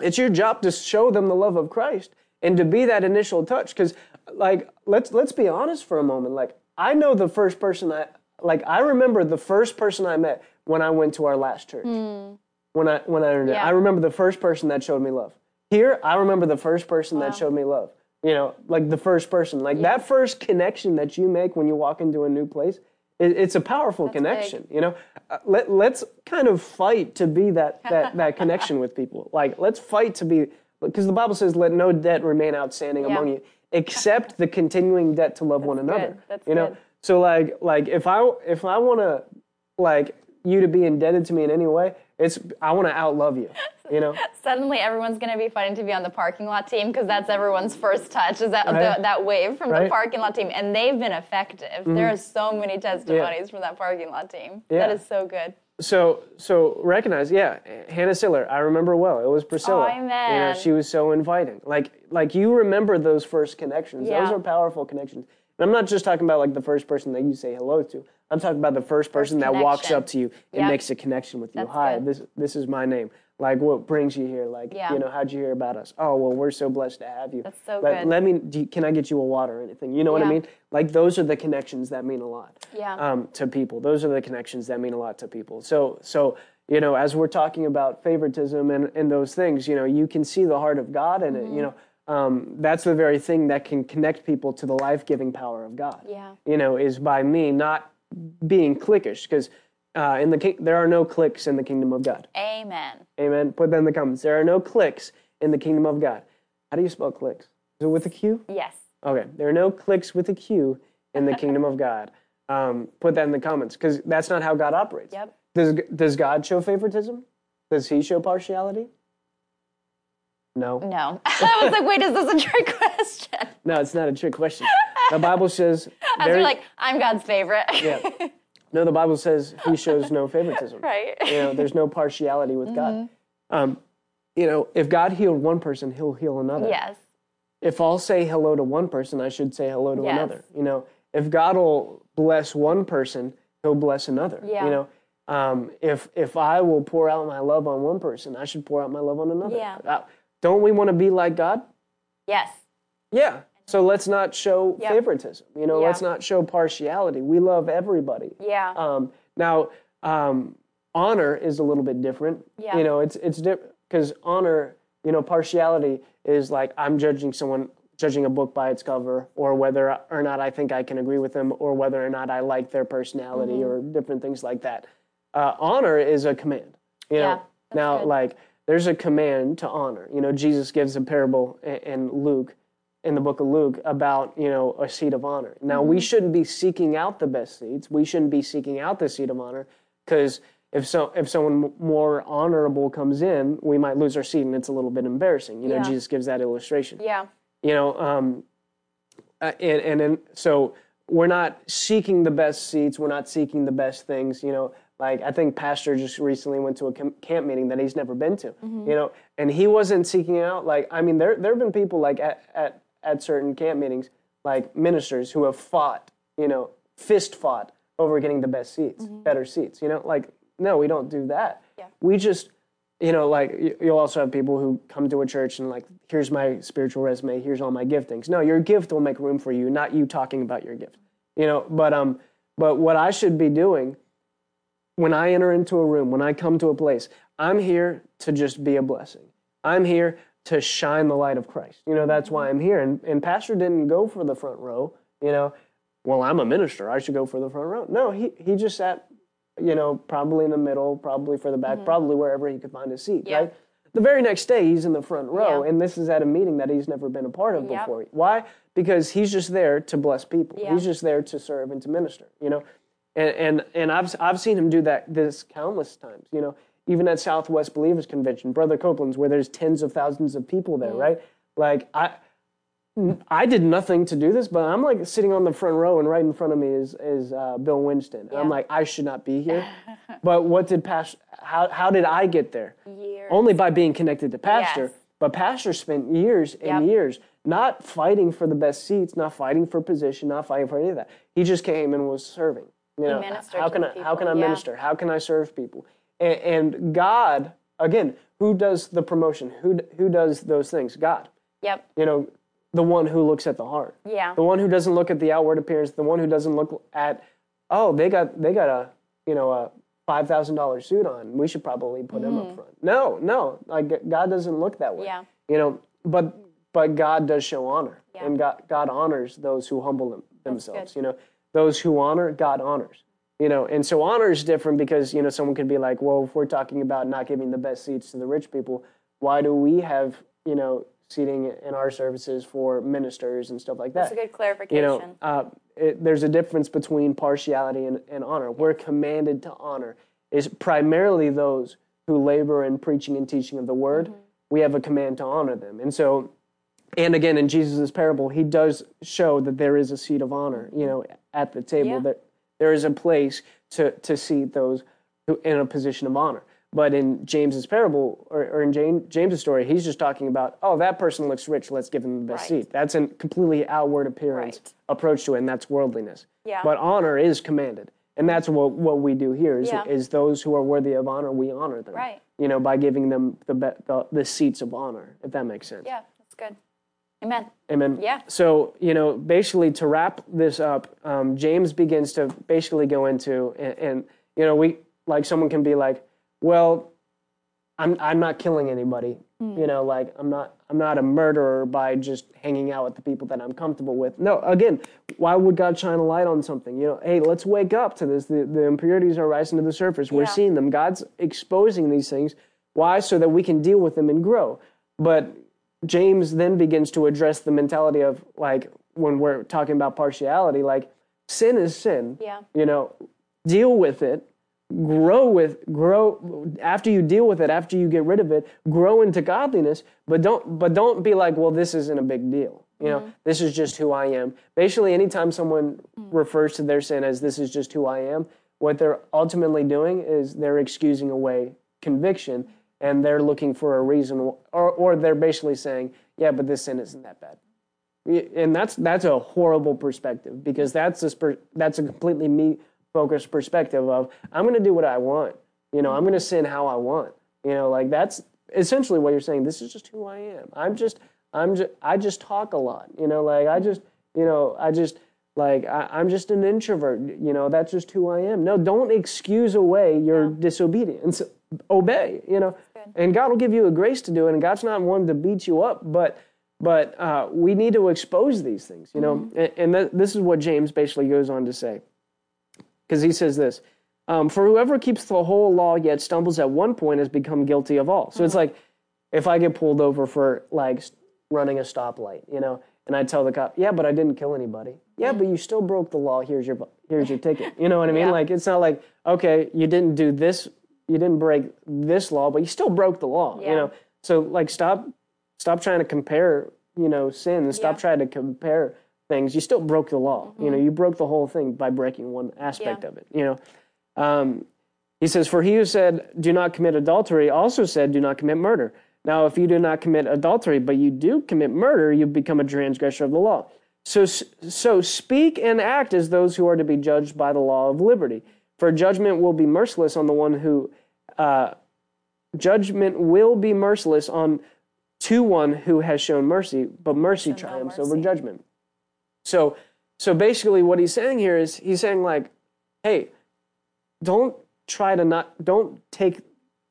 it's your job to show them the love of Christ and to be that initial touch. Because like let's let's be honest for a moment. Like I know the first person I like I remember the first person I met when I went to our last church. Mm. When I when I yeah. I remember the first person that showed me love. Here, I remember the first person wow. that showed me love. You know, like the first person, like that first connection that you make when you walk into a new place. It, it's a powerful That's connection. Big. You know, uh, let let's kind of fight to be that that *laughs* that connection with people. Like let's fight to be because the Bible says, "Let no debt remain outstanding yeah. among you, except the continuing debt to love That's one another." You know, good. so like like if I if I want to like you to be indebted to me in any way, it's I want to outlove you. You know. *laughs* Suddenly, everyone's going to be fighting to be on the parking lot team because that's everyone's first touch is that right. the, that wave from right. the parking lot team, and they've been effective. Mm-hmm. There are so many testimonies yeah. from that parking lot team. Yeah. That is so good. So so recognize, yeah, Hannah Siller. I remember well. It was Priscilla. Oh, amen. You know, she was so inviting. Like like you remember those first connections. Yeah. Those are powerful connections. And I'm not just talking about like the first person that you say hello to. I'm talking about the first person first that walks up to you and yep. makes a connection with you. That's Hi, good. this this is my name. Like, what brings you here? Like, yeah. you know, how'd you hear about us? Oh, well, we're so blessed to have you. That's so let, good. Let me. You, can I get you a water or anything? You know what. I mean? Like, those are the connections that mean a lot. Yeah. Um, to people, those are the connections that mean a lot to people. So, so you know, as we're talking about favoritism and and those things, you know, you can see the heart of God in mm-hmm. it. You know. Um, that's the very thing that can connect people to the life-giving power of God. Yeah. You know, is by me not being cliquish because uh, in the there are no cliques in the kingdom of God. Amen. Amen. Put that in the comments. There are no cliques in the kingdom of God. How do you spell cliques? Is it with a Q? Yes. Okay. There are no cliques with a Q in the kingdom of God. *laughs* Um, put that in the comments because that's not how God operates. Yep. Does does God show favoritism? Does He show partiality? No. No. *laughs* I was like, wait, is this a trick question? No, it's not a trick question. *laughs* The Bible says. *laughs* Was like, I'm God's favorite. yeah. No, the Bible says He shows no favoritism. *laughs* right. You know, there's no partiality with God. Mm-hmm. Um, you know, if God healed one person, He'll heal another. Yes. If I'll say hello to one person, I should say hello to yes. another. You know, if God will bless one person, He'll bless another. Yeah. You know, um, if if I will pour out my love on one person, I should pour out my love on another. Yeah. Uh, don't we want to be like God? Yes. Yeah. So let's not show yep. favoritism. You know, yeah. let's not show partiality. We love everybody. Yeah. Um, now, um, honor is a little bit different. Yeah. You know, it's it's different because honor, you know, partiality is like I'm judging someone, judging a book by its cover, or whether or not I think I can agree with them, or whether or not I like their personality, mm-hmm. or different things like that. Uh, honor is a command. You know? Yeah. Now, good. like there's a command to honor. You know, Jesus gives a parable in Luke, in the book of Luke, about, you know, a seat of honor. Now, mm-hmm. we shouldn't be seeking out the best seats. We shouldn't be seeking out the seat of honor because if so if someone more honorable comes in, we might lose our seat and it's a little bit embarrassing. You know, yeah. Jesus gives that illustration. Yeah. You know, um, uh, and, and, and so we're not seeking the best seats. We're not seeking the best things. You know, like I think Pastor just recently went to a camp meeting that he's never been to, mm-hmm. you know, and he wasn't seeking out like I mean there there have been people like at, at at certain camp meetings like ministers who have fought, you know, fist fought over getting the best seats, mm-hmm. better seats, you know, like no, we don't do that. Yeah. We just you know, like you'll also have people who come to a church and like, here's my spiritual resume, here's all my giftings. No, your gift will make room for you, not you talking about your gift. You know, but um, but what I should be doing when I enter into a room, when I come to a place, I'm here to just be a blessing. I'm here to shine the light of Christ. You know, that's why I'm here. And, and Pastor didn't go for the front row, you know, well, I'm a minister. I should go for the front row. No, he, he just sat, you know, probably in the middle, probably for the back, mm-hmm. probably wherever he could find a seat, yeah. right? The very next day, he's in the front row, yeah. and this is at a meeting that he's never been a part of yep. before. Why? Because he's just there to bless people. Yeah. He's just there to serve and to minister, you know? And, and, and I've, I've seen him do that this countless times, you know, even at Southwest Believers Convention, Brother Copeland's, where there's tens of thousands of people there, mm. right? Like, I, I did nothing to do this, but I'm like sitting on the front row, and right in front of me is is uh, Bill Winston. And I'm like, I should not be here. *laughs* but what did Pastor? How how did I get there? Years. Only by being connected to Pastor. Yes. But Pastor spent years and Yep. years not fighting for the best seats, not fighting for position, not fighting for any of that. He just came and was serving. You know, ministered how can I how can I yeah. minister? How can I serve people? And, and God, again, who does the promotion? Who who does those things? God Yep. you know, the one who looks at the heart. Yeah. The one who doesn't look at the outward appearance, the one who doesn't look at, oh, they got they got a, you know, a five thousand dollar suit on. We should probably put him up front. No, no. Like God doesn't look that way. Mm-hmm. Yeah. You know, but but God does show honor. Yeah. And God God honors those who humble them, themselves. You know, those who honor, God honors. You know, and so honor is different because, you know, someone could be like, well, if we're talking about not giving the best seats to the rich people, why do we have, you know, seating in our services for ministers and stuff like that? That's a good clarification. you know, uh, it, there's a difference between partiality and, and honor. We're commanded to honor is primarily those who labor in preaching and teaching of the word. Mm-hmm. We have a command to honor them, and so, and again in Jesus' parable, he does show that there is a seat of honor. You know, at the table Yeah. that there is a place to to seat those who in a position of honor. But in James's parable or, or in James, James's story, he's just talking about, oh, that person looks rich, let's give them the best Right. seat. That's a completely outward appearance Right. approach to it, and that's worldliness. Yeah. But honor is commanded. And that's what, what we do here is, Yeah. is those who are worthy of honor, we honor them. Right. You know, by giving them the, be, the the seats of honor, if that makes sense. yeah, that's good. Amen. Amen. Yeah. So, you know, basically to wrap this up, um, James begins to basically go into, and, and, you know, we, like someone can be like, well, I'm, I'm not killing anybody. You know, like I'm not, I'm not a murderer by just hanging out with the people that I'm comfortable with. No, again, why would God shine a light on something? You know, hey, let's wake up to this. The, the impurities are rising to the surface. We're Yeah. seeing them. God's exposing these things. Why? So that we can deal with them and grow. But James then begins to address the mentality of like when we're talking about partiality, like sin is sin. Yeah. You know, deal with it, grow with grow after you deal with it, after you get rid of it, grow into godliness, but don't but don't be like, well, this isn't a big deal. You know, mm-hmm. this is just who I am. Basically, anytime someone mm. refers to their sin as this is just who I am, what they're ultimately doing is they're excusing away conviction and they're looking for a reason or, or they're basically saying, yeah, but this sin isn't that bad. And that's that's a horrible perspective because that's a that's a completely me focused perspective of I'm going to do what I want. You know, I'm going to sin how I want. You know, like that's essentially what you're saying. This is just who I am. I'm just I'm just I just talk a lot. You know, like I just you know I just like I, I'm just an introvert. You know, that's just who I am. No, don't excuse away your disobedience. Obey. You know, and God will give you a grace to do it. And God's not one to beat you up, but but uh, we need to expose these things. You know, and, and th- this is what James basically goes on to say because he says this um, For whoever keeps the whole law yet stumbles at one point has become guilty of all. So it's like if I get pulled over for like running a stoplight, you know, and I tell the cop, yeah, but I didn't kill anybody. Yeah, but you still broke the law. Here's your here's your ticket. You know what I mean? Yeah. Like it's not like okay, you didn't do this, you didn't break this law, but you still broke the law. You know, so like stop stop trying to compare you know sin and stop Yeah. trying to compare things. You still broke the law you know? You broke the whole thing by breaking one aspect Yeah. of it you know? Um, he says for he who said do not commit adultery also said do not commit murder now if you do not commit adultery but you do commit murder you become a transgressor of the law. So so speak and act as those who are to be judged by the law of liberty. For judgment will be merciless on the one who uh, judgment will be merciless on to one who has shown mercy, but mercy triumphs mercy. over judgment. So, so basically, what he's saying here is he's saying like, hey, don't try to not don't take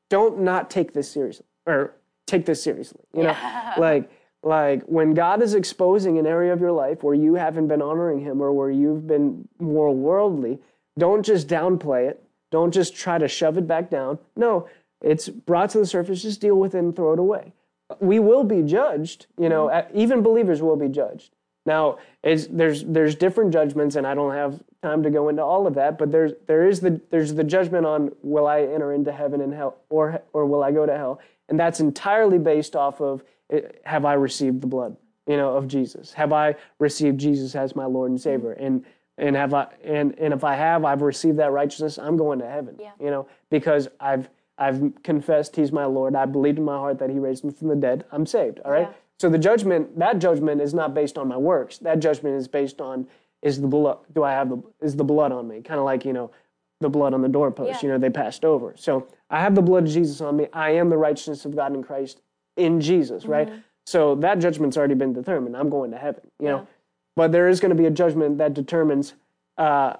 don't not take this seriously or take this seriously. You know, *laughs* like like when God is exposing an area of your life where you haven't been honoring Him or where you've been more worldly, don't just downplay it. Don't just try to shove it back down. No, it's brought to the surface. Just deal with it and throw it away. We will be judged. You know, Mm-hmm. even believers will be judged. Now, there's there's different judgments, and I don't have time to go into all of that. But there's there is the there's the judgment on will I enter into heaven and hell, or or will I go to hell, and that's entirely based off of eh, have I received the blood you know, of Jesus? Have I received Jesus as my Lord and Savior? And and have I and and if I have, I've received that righteousness. I'm going to heaven. Yeah. You know, because I've I've confessed He's my Lord. I believed in my heart that He raised me from the dead. I'm saved. All right. Yeah. So the judgment, that judgment is not based on my works. That judgment is based on is the blood. Do I have the is the blood on me? Kind of like you know, the blood on the doorpost. Yeah. You know, they passed over. So I have the blood of Jesus on me. I am the righteousness of God in Christ in Jesus. Right. Mm-hmm. So that judgment's already been determined. I'm going to heaven. You know, but there is going to be a judgment that determines uh,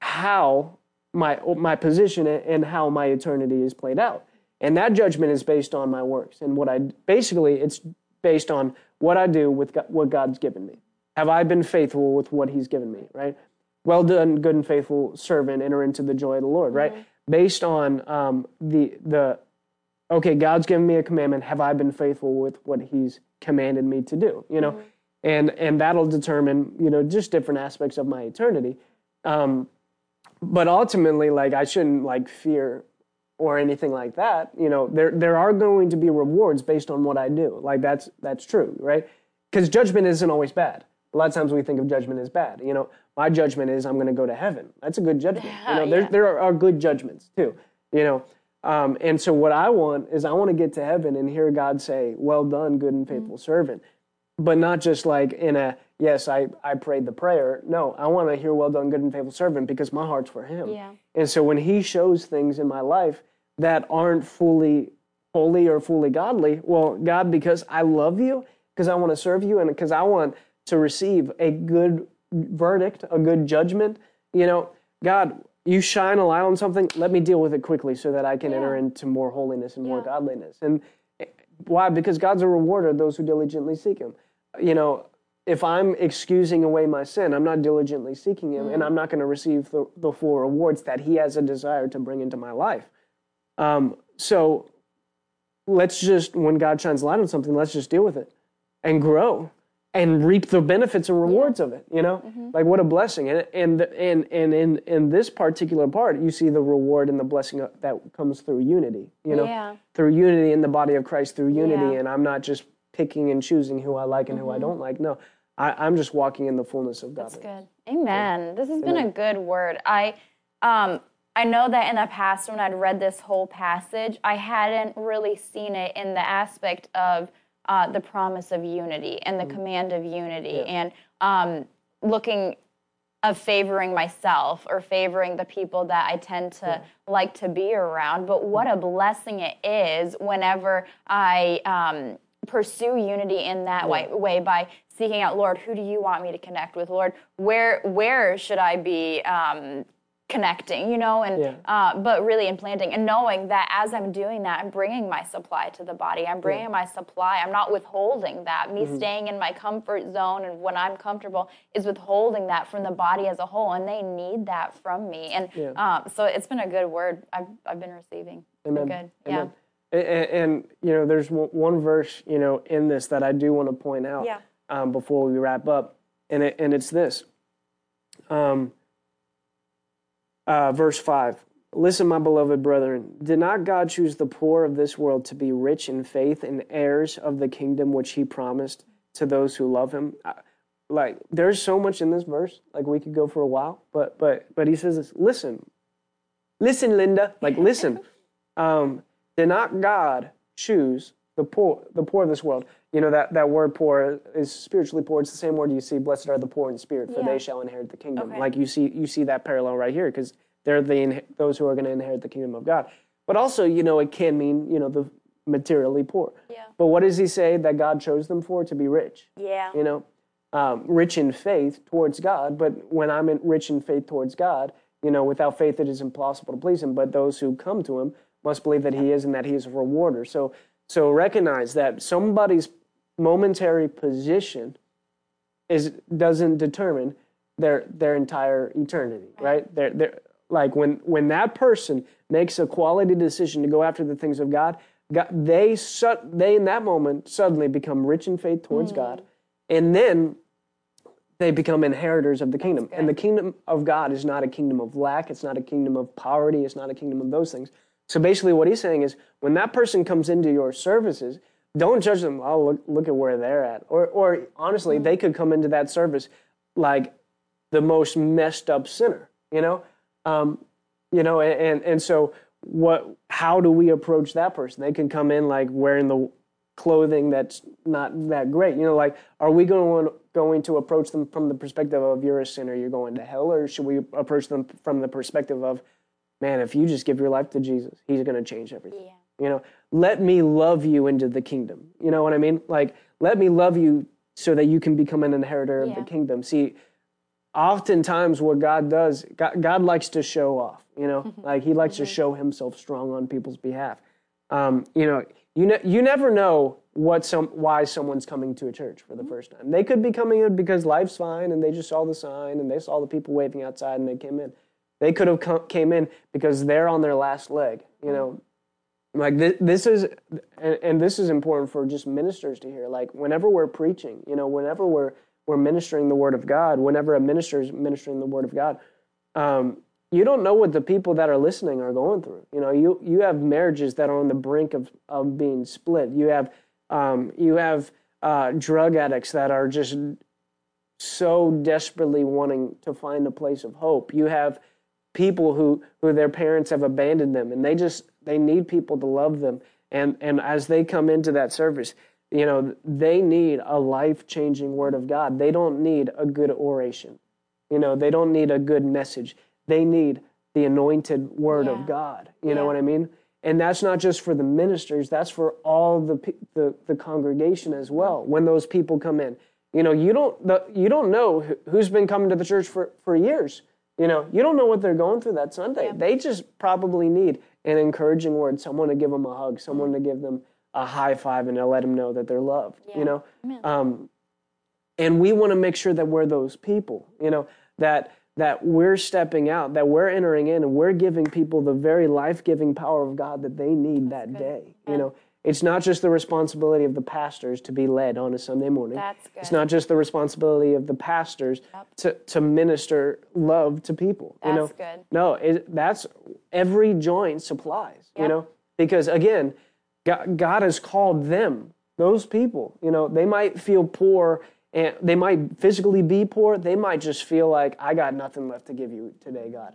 how my my position and how my eternity is played out. And that judgment is based on my works and what I basically it's based on what I do with God, what God's given me. Have I been faithful with what He's given me? Right. Well done, good and faithful servant. Enter into the joy of the Lord. Right. Based on um, the the okay, God's given me a commandment. Have I been faithful with what He's commanded me to do? You know, and and that'll determine you know just different aspects of my eternity. Um, but ultimately, like I shouldn't like fear or anything like that. You know, there there are going to be rewards based on what I do. Like that's that's true, right? Because judgment isn't always bad. A lot of times we think of judgment as bad. You know, my judgment is I'm going to go to heaven. That's a good judgment. *laughs* You know, there Yeah. there are, are good judgments too. You know, um, and so what I want is I want to get to heaven and hear God say, "Well done, good and faithful servant," but not just like in a yes, I I prayed the prayer. No, I want to hear, "Well done, good and faithful servant," because my heart's for Him. Yeah. And so when He shows things in my life that aren't fully holy or fully godly, well, God, because I love you, because I want to serve you, and because I want to receive a good verdict, a good judgment, you know, God, you shine a light on something, let me deal with it quickly so that I can enter into more holiness and more godliness. And why? Because God's a rewarder of those who diligently seek Him. You know, if I'm excusing away my sin, I'm not diligently seeking Him, and I'm not going to receive the, the full rewards that He has a desire to bring into my life. Um, so let's just, when God shines light on something, let's just deal with it and grow and reap the benefits and rewards of it. You know, like what a blessing! And and and and in in this particular part, you see the reward and the blessing that comes through unity. You know, Yeah. through unity in the body of Christ, through unity, Yeah. and I'm not just picking and choosing who I like and who I don't like. No, I, I'm just walking in the fullness of God. That's good. Amen. This has been a good word. I um I know that in the past when I'd read this whole passage, I hadn't really seen it in the aspect of uh, the promise of unity and the command of unity and um, looking of favoring myself or favoring the people that I tend to like to be around. But what a blessing it is whenever I um, pursue unity in that way, way by seeking out, Lord, who do you want me to connect with? Lord, where where should I be um, connecting? You know, and Yeah. uh, but really implanting and knowing that as I'm doing that, I'm bringing my supply to the body. I'm bringing my supply. I'm not withholding that. Me Mm-hmm. staying in my comfort zone and when I'm comfortable is withholding that from the body as a whole, and they need that from me. And Yeah. um, so it's been a good word I've I've been receiving. Amen. good. Amen. And, and you know, there's one one verse you know in this that I do want to point out Yeah. um, before we wrap up, and it, and it's this. Um, uh, verse five. Listen, my beloved brethren, did not God choose the poor of this world to be rich in faith and heirs of the kingdom which He promised to those who love Him? Like, there's so much in this verse. Like, we could go for a while, but but but He says this. Listen, listen, Linda. Like, listen. um, did not God choose the poor, the poor of this world? You know that that word "poor" is spiritually poor. It's the same word you see. Blessed are the poor in spirit, for Yeah. they shall inherit the kingdom. Okay. Like you see, you see that parallel right here because they're the those who are going to inherit the kingdom of God. But also, you know, it can mean you know the materially poor. Yeah. But what does He say that God chose them for? To be rich Yeah. you know, um, rich in faith towards God. But when I'm in, rich in faith towards God, you know, without faith it is impossible to please Him. But those who come to Him must believe that He is and that He is a rewarder. So, so recognize that somebody's momentary position is doesn't determine their their entire eternity, right? They're, they're, like when when that person makes a quality decision to go after the things of God, God they su- they in that moment suddenly become rich in faith towards mm. God, and then they become inheritors of the kingdom. And the kingdom of God is not a kingdom of lack. It's not a kingdom of poverty. It's not a kingdom of those things. So basically, what he's saying is when that person comes into your services, don't judge them. Oh, look, look at where they're at. Or, or honestly, they could come into that service like the most messed up sinner, you know? Um, you know, and, and so what, how do we approach that person? They can come in like wearing the clothing that's not that great. You know, like, are we going to, going to approach them from the perspective of you're a sinner, you're going to hell, or should we approach them from the perspective of, man, if you just give your life to Jesus, He's going to change everything. Yeah. You know, let me love you into the kingdom. You know what I mean? Like, let me love you so that you can become an inheritor yeah. of the kingdom. See, oftentimes what God does, God, God likes to show off. You know, *laughs* like He likes to mm-hmm. show Himself strong on people's behalf. Um, you know, you ne- you never know what some why someone's coming to a church for the mm-hmm. first time. They could be coming in because life's fine and they just saw the sign and they saw the people waving outside and they came in. They could have come, came in because they're on their last leg. You know, like this, this is and, and this is important for just ministers to hear. Like whenever we're preaching, you know, whenever we're we're ministering the word of God, whenever a minister is ministering the word of God, um, you don't know what the people that are listening are going through. You know, you you have marriages that are on the brink of, of being split. You have um, you have uh, drug addicts that are just so desperately wanting to find a place of hope. You have people who who their parents have abandoned them, and they just they need people to love them. And and as they come into that service, you know, they need a life changing word of God. They don't need a good oration. You know, they don't need a good message they need the anointed word yeah. of God. You yeah. know what I mean? And that's not just for the ministers, that's for all the, the, the congregation as well. When those people come in, you know, you don't, the, you don't know who's been coming to the church for, for years. You know, you don't know what they're going through that Sunday. Yeah. They just probably need an encouraging word, someone to give them a hug, someone to give them a high five and to let them know that they're loved, you know? Um, and we want to make sure that we're those people, you know, that that we're stepping out, that we're entering in, and we're giving people the very life-giving power of God that they need That's that good. day. Yeah. You know, it's not just the responsibility of the pastors to be led on a Sunday morning. That's good. It's not just the responsibility of the pastors yep. to, to minister love to people. That's you know? good. No, it, that's every joint supplies. Yep. You know, because again, God, God has called them, those people. You know, they might feel poor and they might physically be poor. They might just feel like, I got nothing left to give you today, God.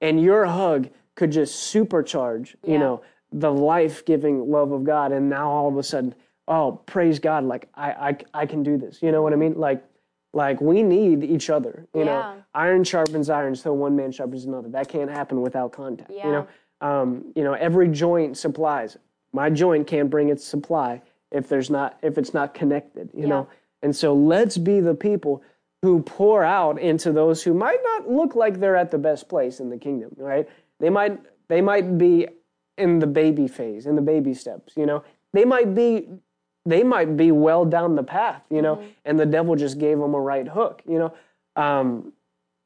And your hug could just supercharge, yeah. you know, the life giving love of God. And now all of a sudden, oh, praise God, like I, I, I can do this. You know what I mean? Like, like we need each other. You yeah. know, iron sharpens iron, so one man sharpens another. That can't happen without contact. Yeah. You know, um, you know, every joint supplies. My joint can't bring its supply if there's not if it's not connected. You yeah. know, and so let's be the people who pour out into those who might not look like they're at the best place in the kingdom, right? They might they might be in the baby phase, in the baby steps, you know. They might be they might be well down the path, you know, mm-hmm. and the devil just gave them a right hook, you know. Um,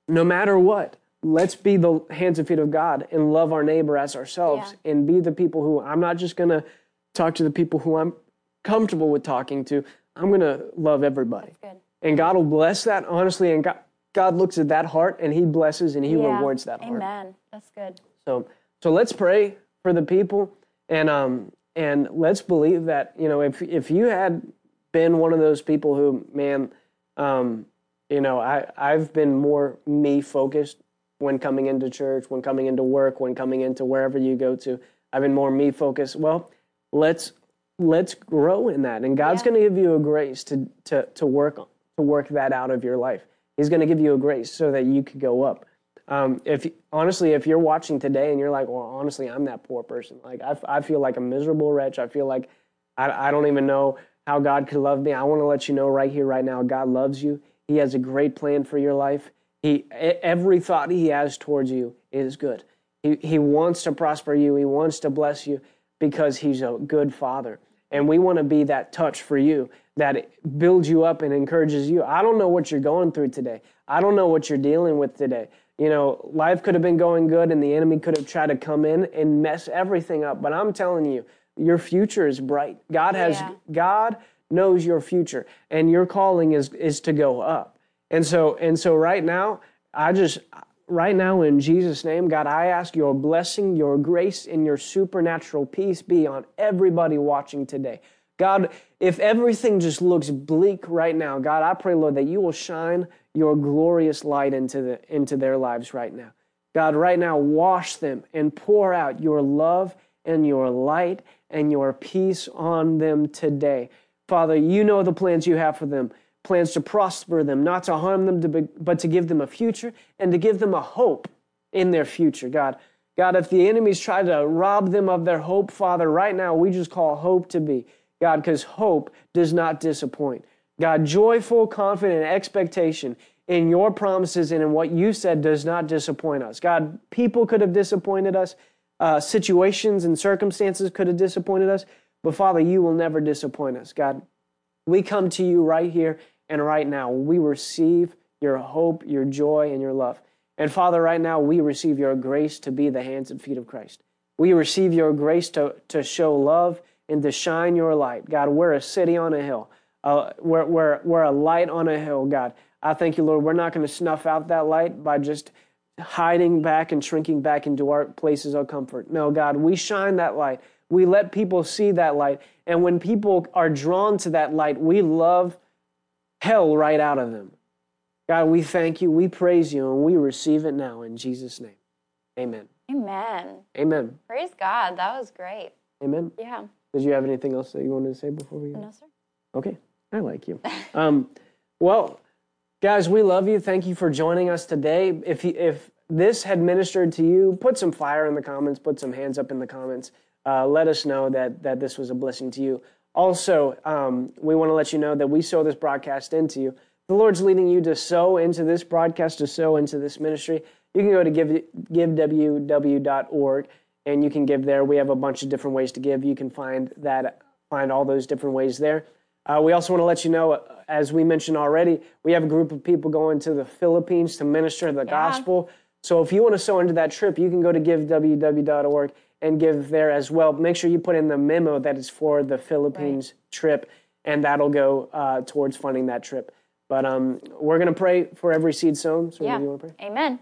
no matter what, let's be the hands and feet of God and love our neighbor as ourselves yeah. and be the people who I'm not just going to talk to the people who I'm comfortable with talking to. I'm going to love everybody. And God will bless that, honestly. And God, God looks at that heart and He blesses and He yeah. rewards that Amen. heart. Amen. That's good. So, so let's pray for the people and, um, and let's believe that, you know, if, if you had been one of those people who, man, um, you know, I, I've been more me focused when coming into church, when coming into work, when coming into wherever you go to. I've been more me focused. Well, let's let's grow in that and god's yeah. going to give you a grace to, to, to work to work that out of your life he's going to give you a grace so that you could go up um, if honestly if you're watching today and you're like well honestly i'm that poor person like i, I feel like a miserable wretch. I feel like I, I don't even know how god could love me. I want to let you know right here right now god loves you. He has a great plan for your life. He every thought he has towards you is good. He, he wants to prosper you. He wants to bless you because he's a good father. And we want to be that touch for you that builds you up and encourages you. I don't know what you're going through today. I don't know what you're dealing with today. You know, life could have been going good and the enemy could have tried to come in and mess everything up. But I'm telling you, your future is bright. God has yeah. God knows your future and your calling is is to go up. And so and so right now, I just right now in Jesus' name, God, I ask your blessing, your grace, and your supernatural peace be on everybody watching today. God, if everything just looks bleak right now, God, I pray, Lord, that you will shine your glorious light into, the, into their lives right now. God, right now, wash them and pour out your love and your light and your peace on them today. Father, you know the plans you have for them plans to prosper them, not to harm them, but to give them a future and to give them a hope in their future, God. God, if the enemies try to rob them of their hope, Father, right now we just call hope to be. God, because hope does not disappoint. God, joyful, confident expectation in your promises and in what you said does not disappoint us. God, people could have disappointed us, uh, situations and circumstances could have disappointed us, but Father, you will never disappoint us. God, we come to you right here and right now. We receive your hope, your joy, and your love. And Father, right now, we receive your grace to be the hands and feet of Christ. We receive your grace to, to show love and to shine your light. God, we're a city on a hill. Uh, we're, we're, we're a light on a hill, God. I thank you, Lord. We're not going to snuff out that light by just hiding back and shrinking back into our places of comfort. No, God, we shine that light. We let people see that light. And when people are drawn to that light, we love hell right out of them. God, we thank you, we praise you, and we receive it now in Jesus' name. Amen. Amen. Amen. Praise God. That was great. Amen. Yeah. Did you have anything else that you wanted to say before we? No, sir. Okay. I like you. um, well, guys, we love you. Thank you for joining us today. If you, if this had ministered to you, put some fire in the comments. Put some hands up in the comments. Uh, let us know that that this was a blessing to you. Also, um, we want to let you know that we sow this broadcast into you. The Lord's leading you to sow into this broadcast, to sow into this ministry. You can go to give, giveww.org and you can give there. We have a bunch of different ways to give. You can find that, find all those different ways there. Uh, we also want to let you know, as we mentioned already, we have a group of people going to the Philippines to minister the yeah. gospel. So if you want to sow into that trip, you can go to giveww.org and give there as well. Make sure you put in the memo that is for the Philippines right. trip, and that'll go uh, towards funding that trip. But um, we're going to pray for every seed sown. So yeah. you want to pray? Amen.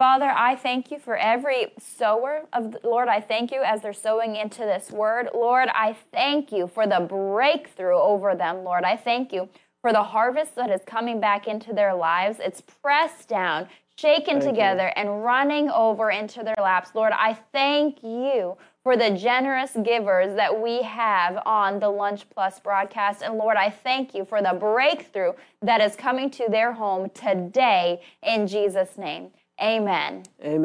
Father, I thank you for every sower of Lord. I thank you as they're sowing into this word. Lord, I thank you for the breakthrough over them, Lord. I thank you for the harvest that is coming back into their lives. It's pressed down, shaken thank together, you. and running over into their laps. Lord, I thank you for the generous givers that we have on the Lunch Plus broadcast. And Lord, I thank you for the breakthrough that is coming to their home today in Jesus' name. Amen. Amen.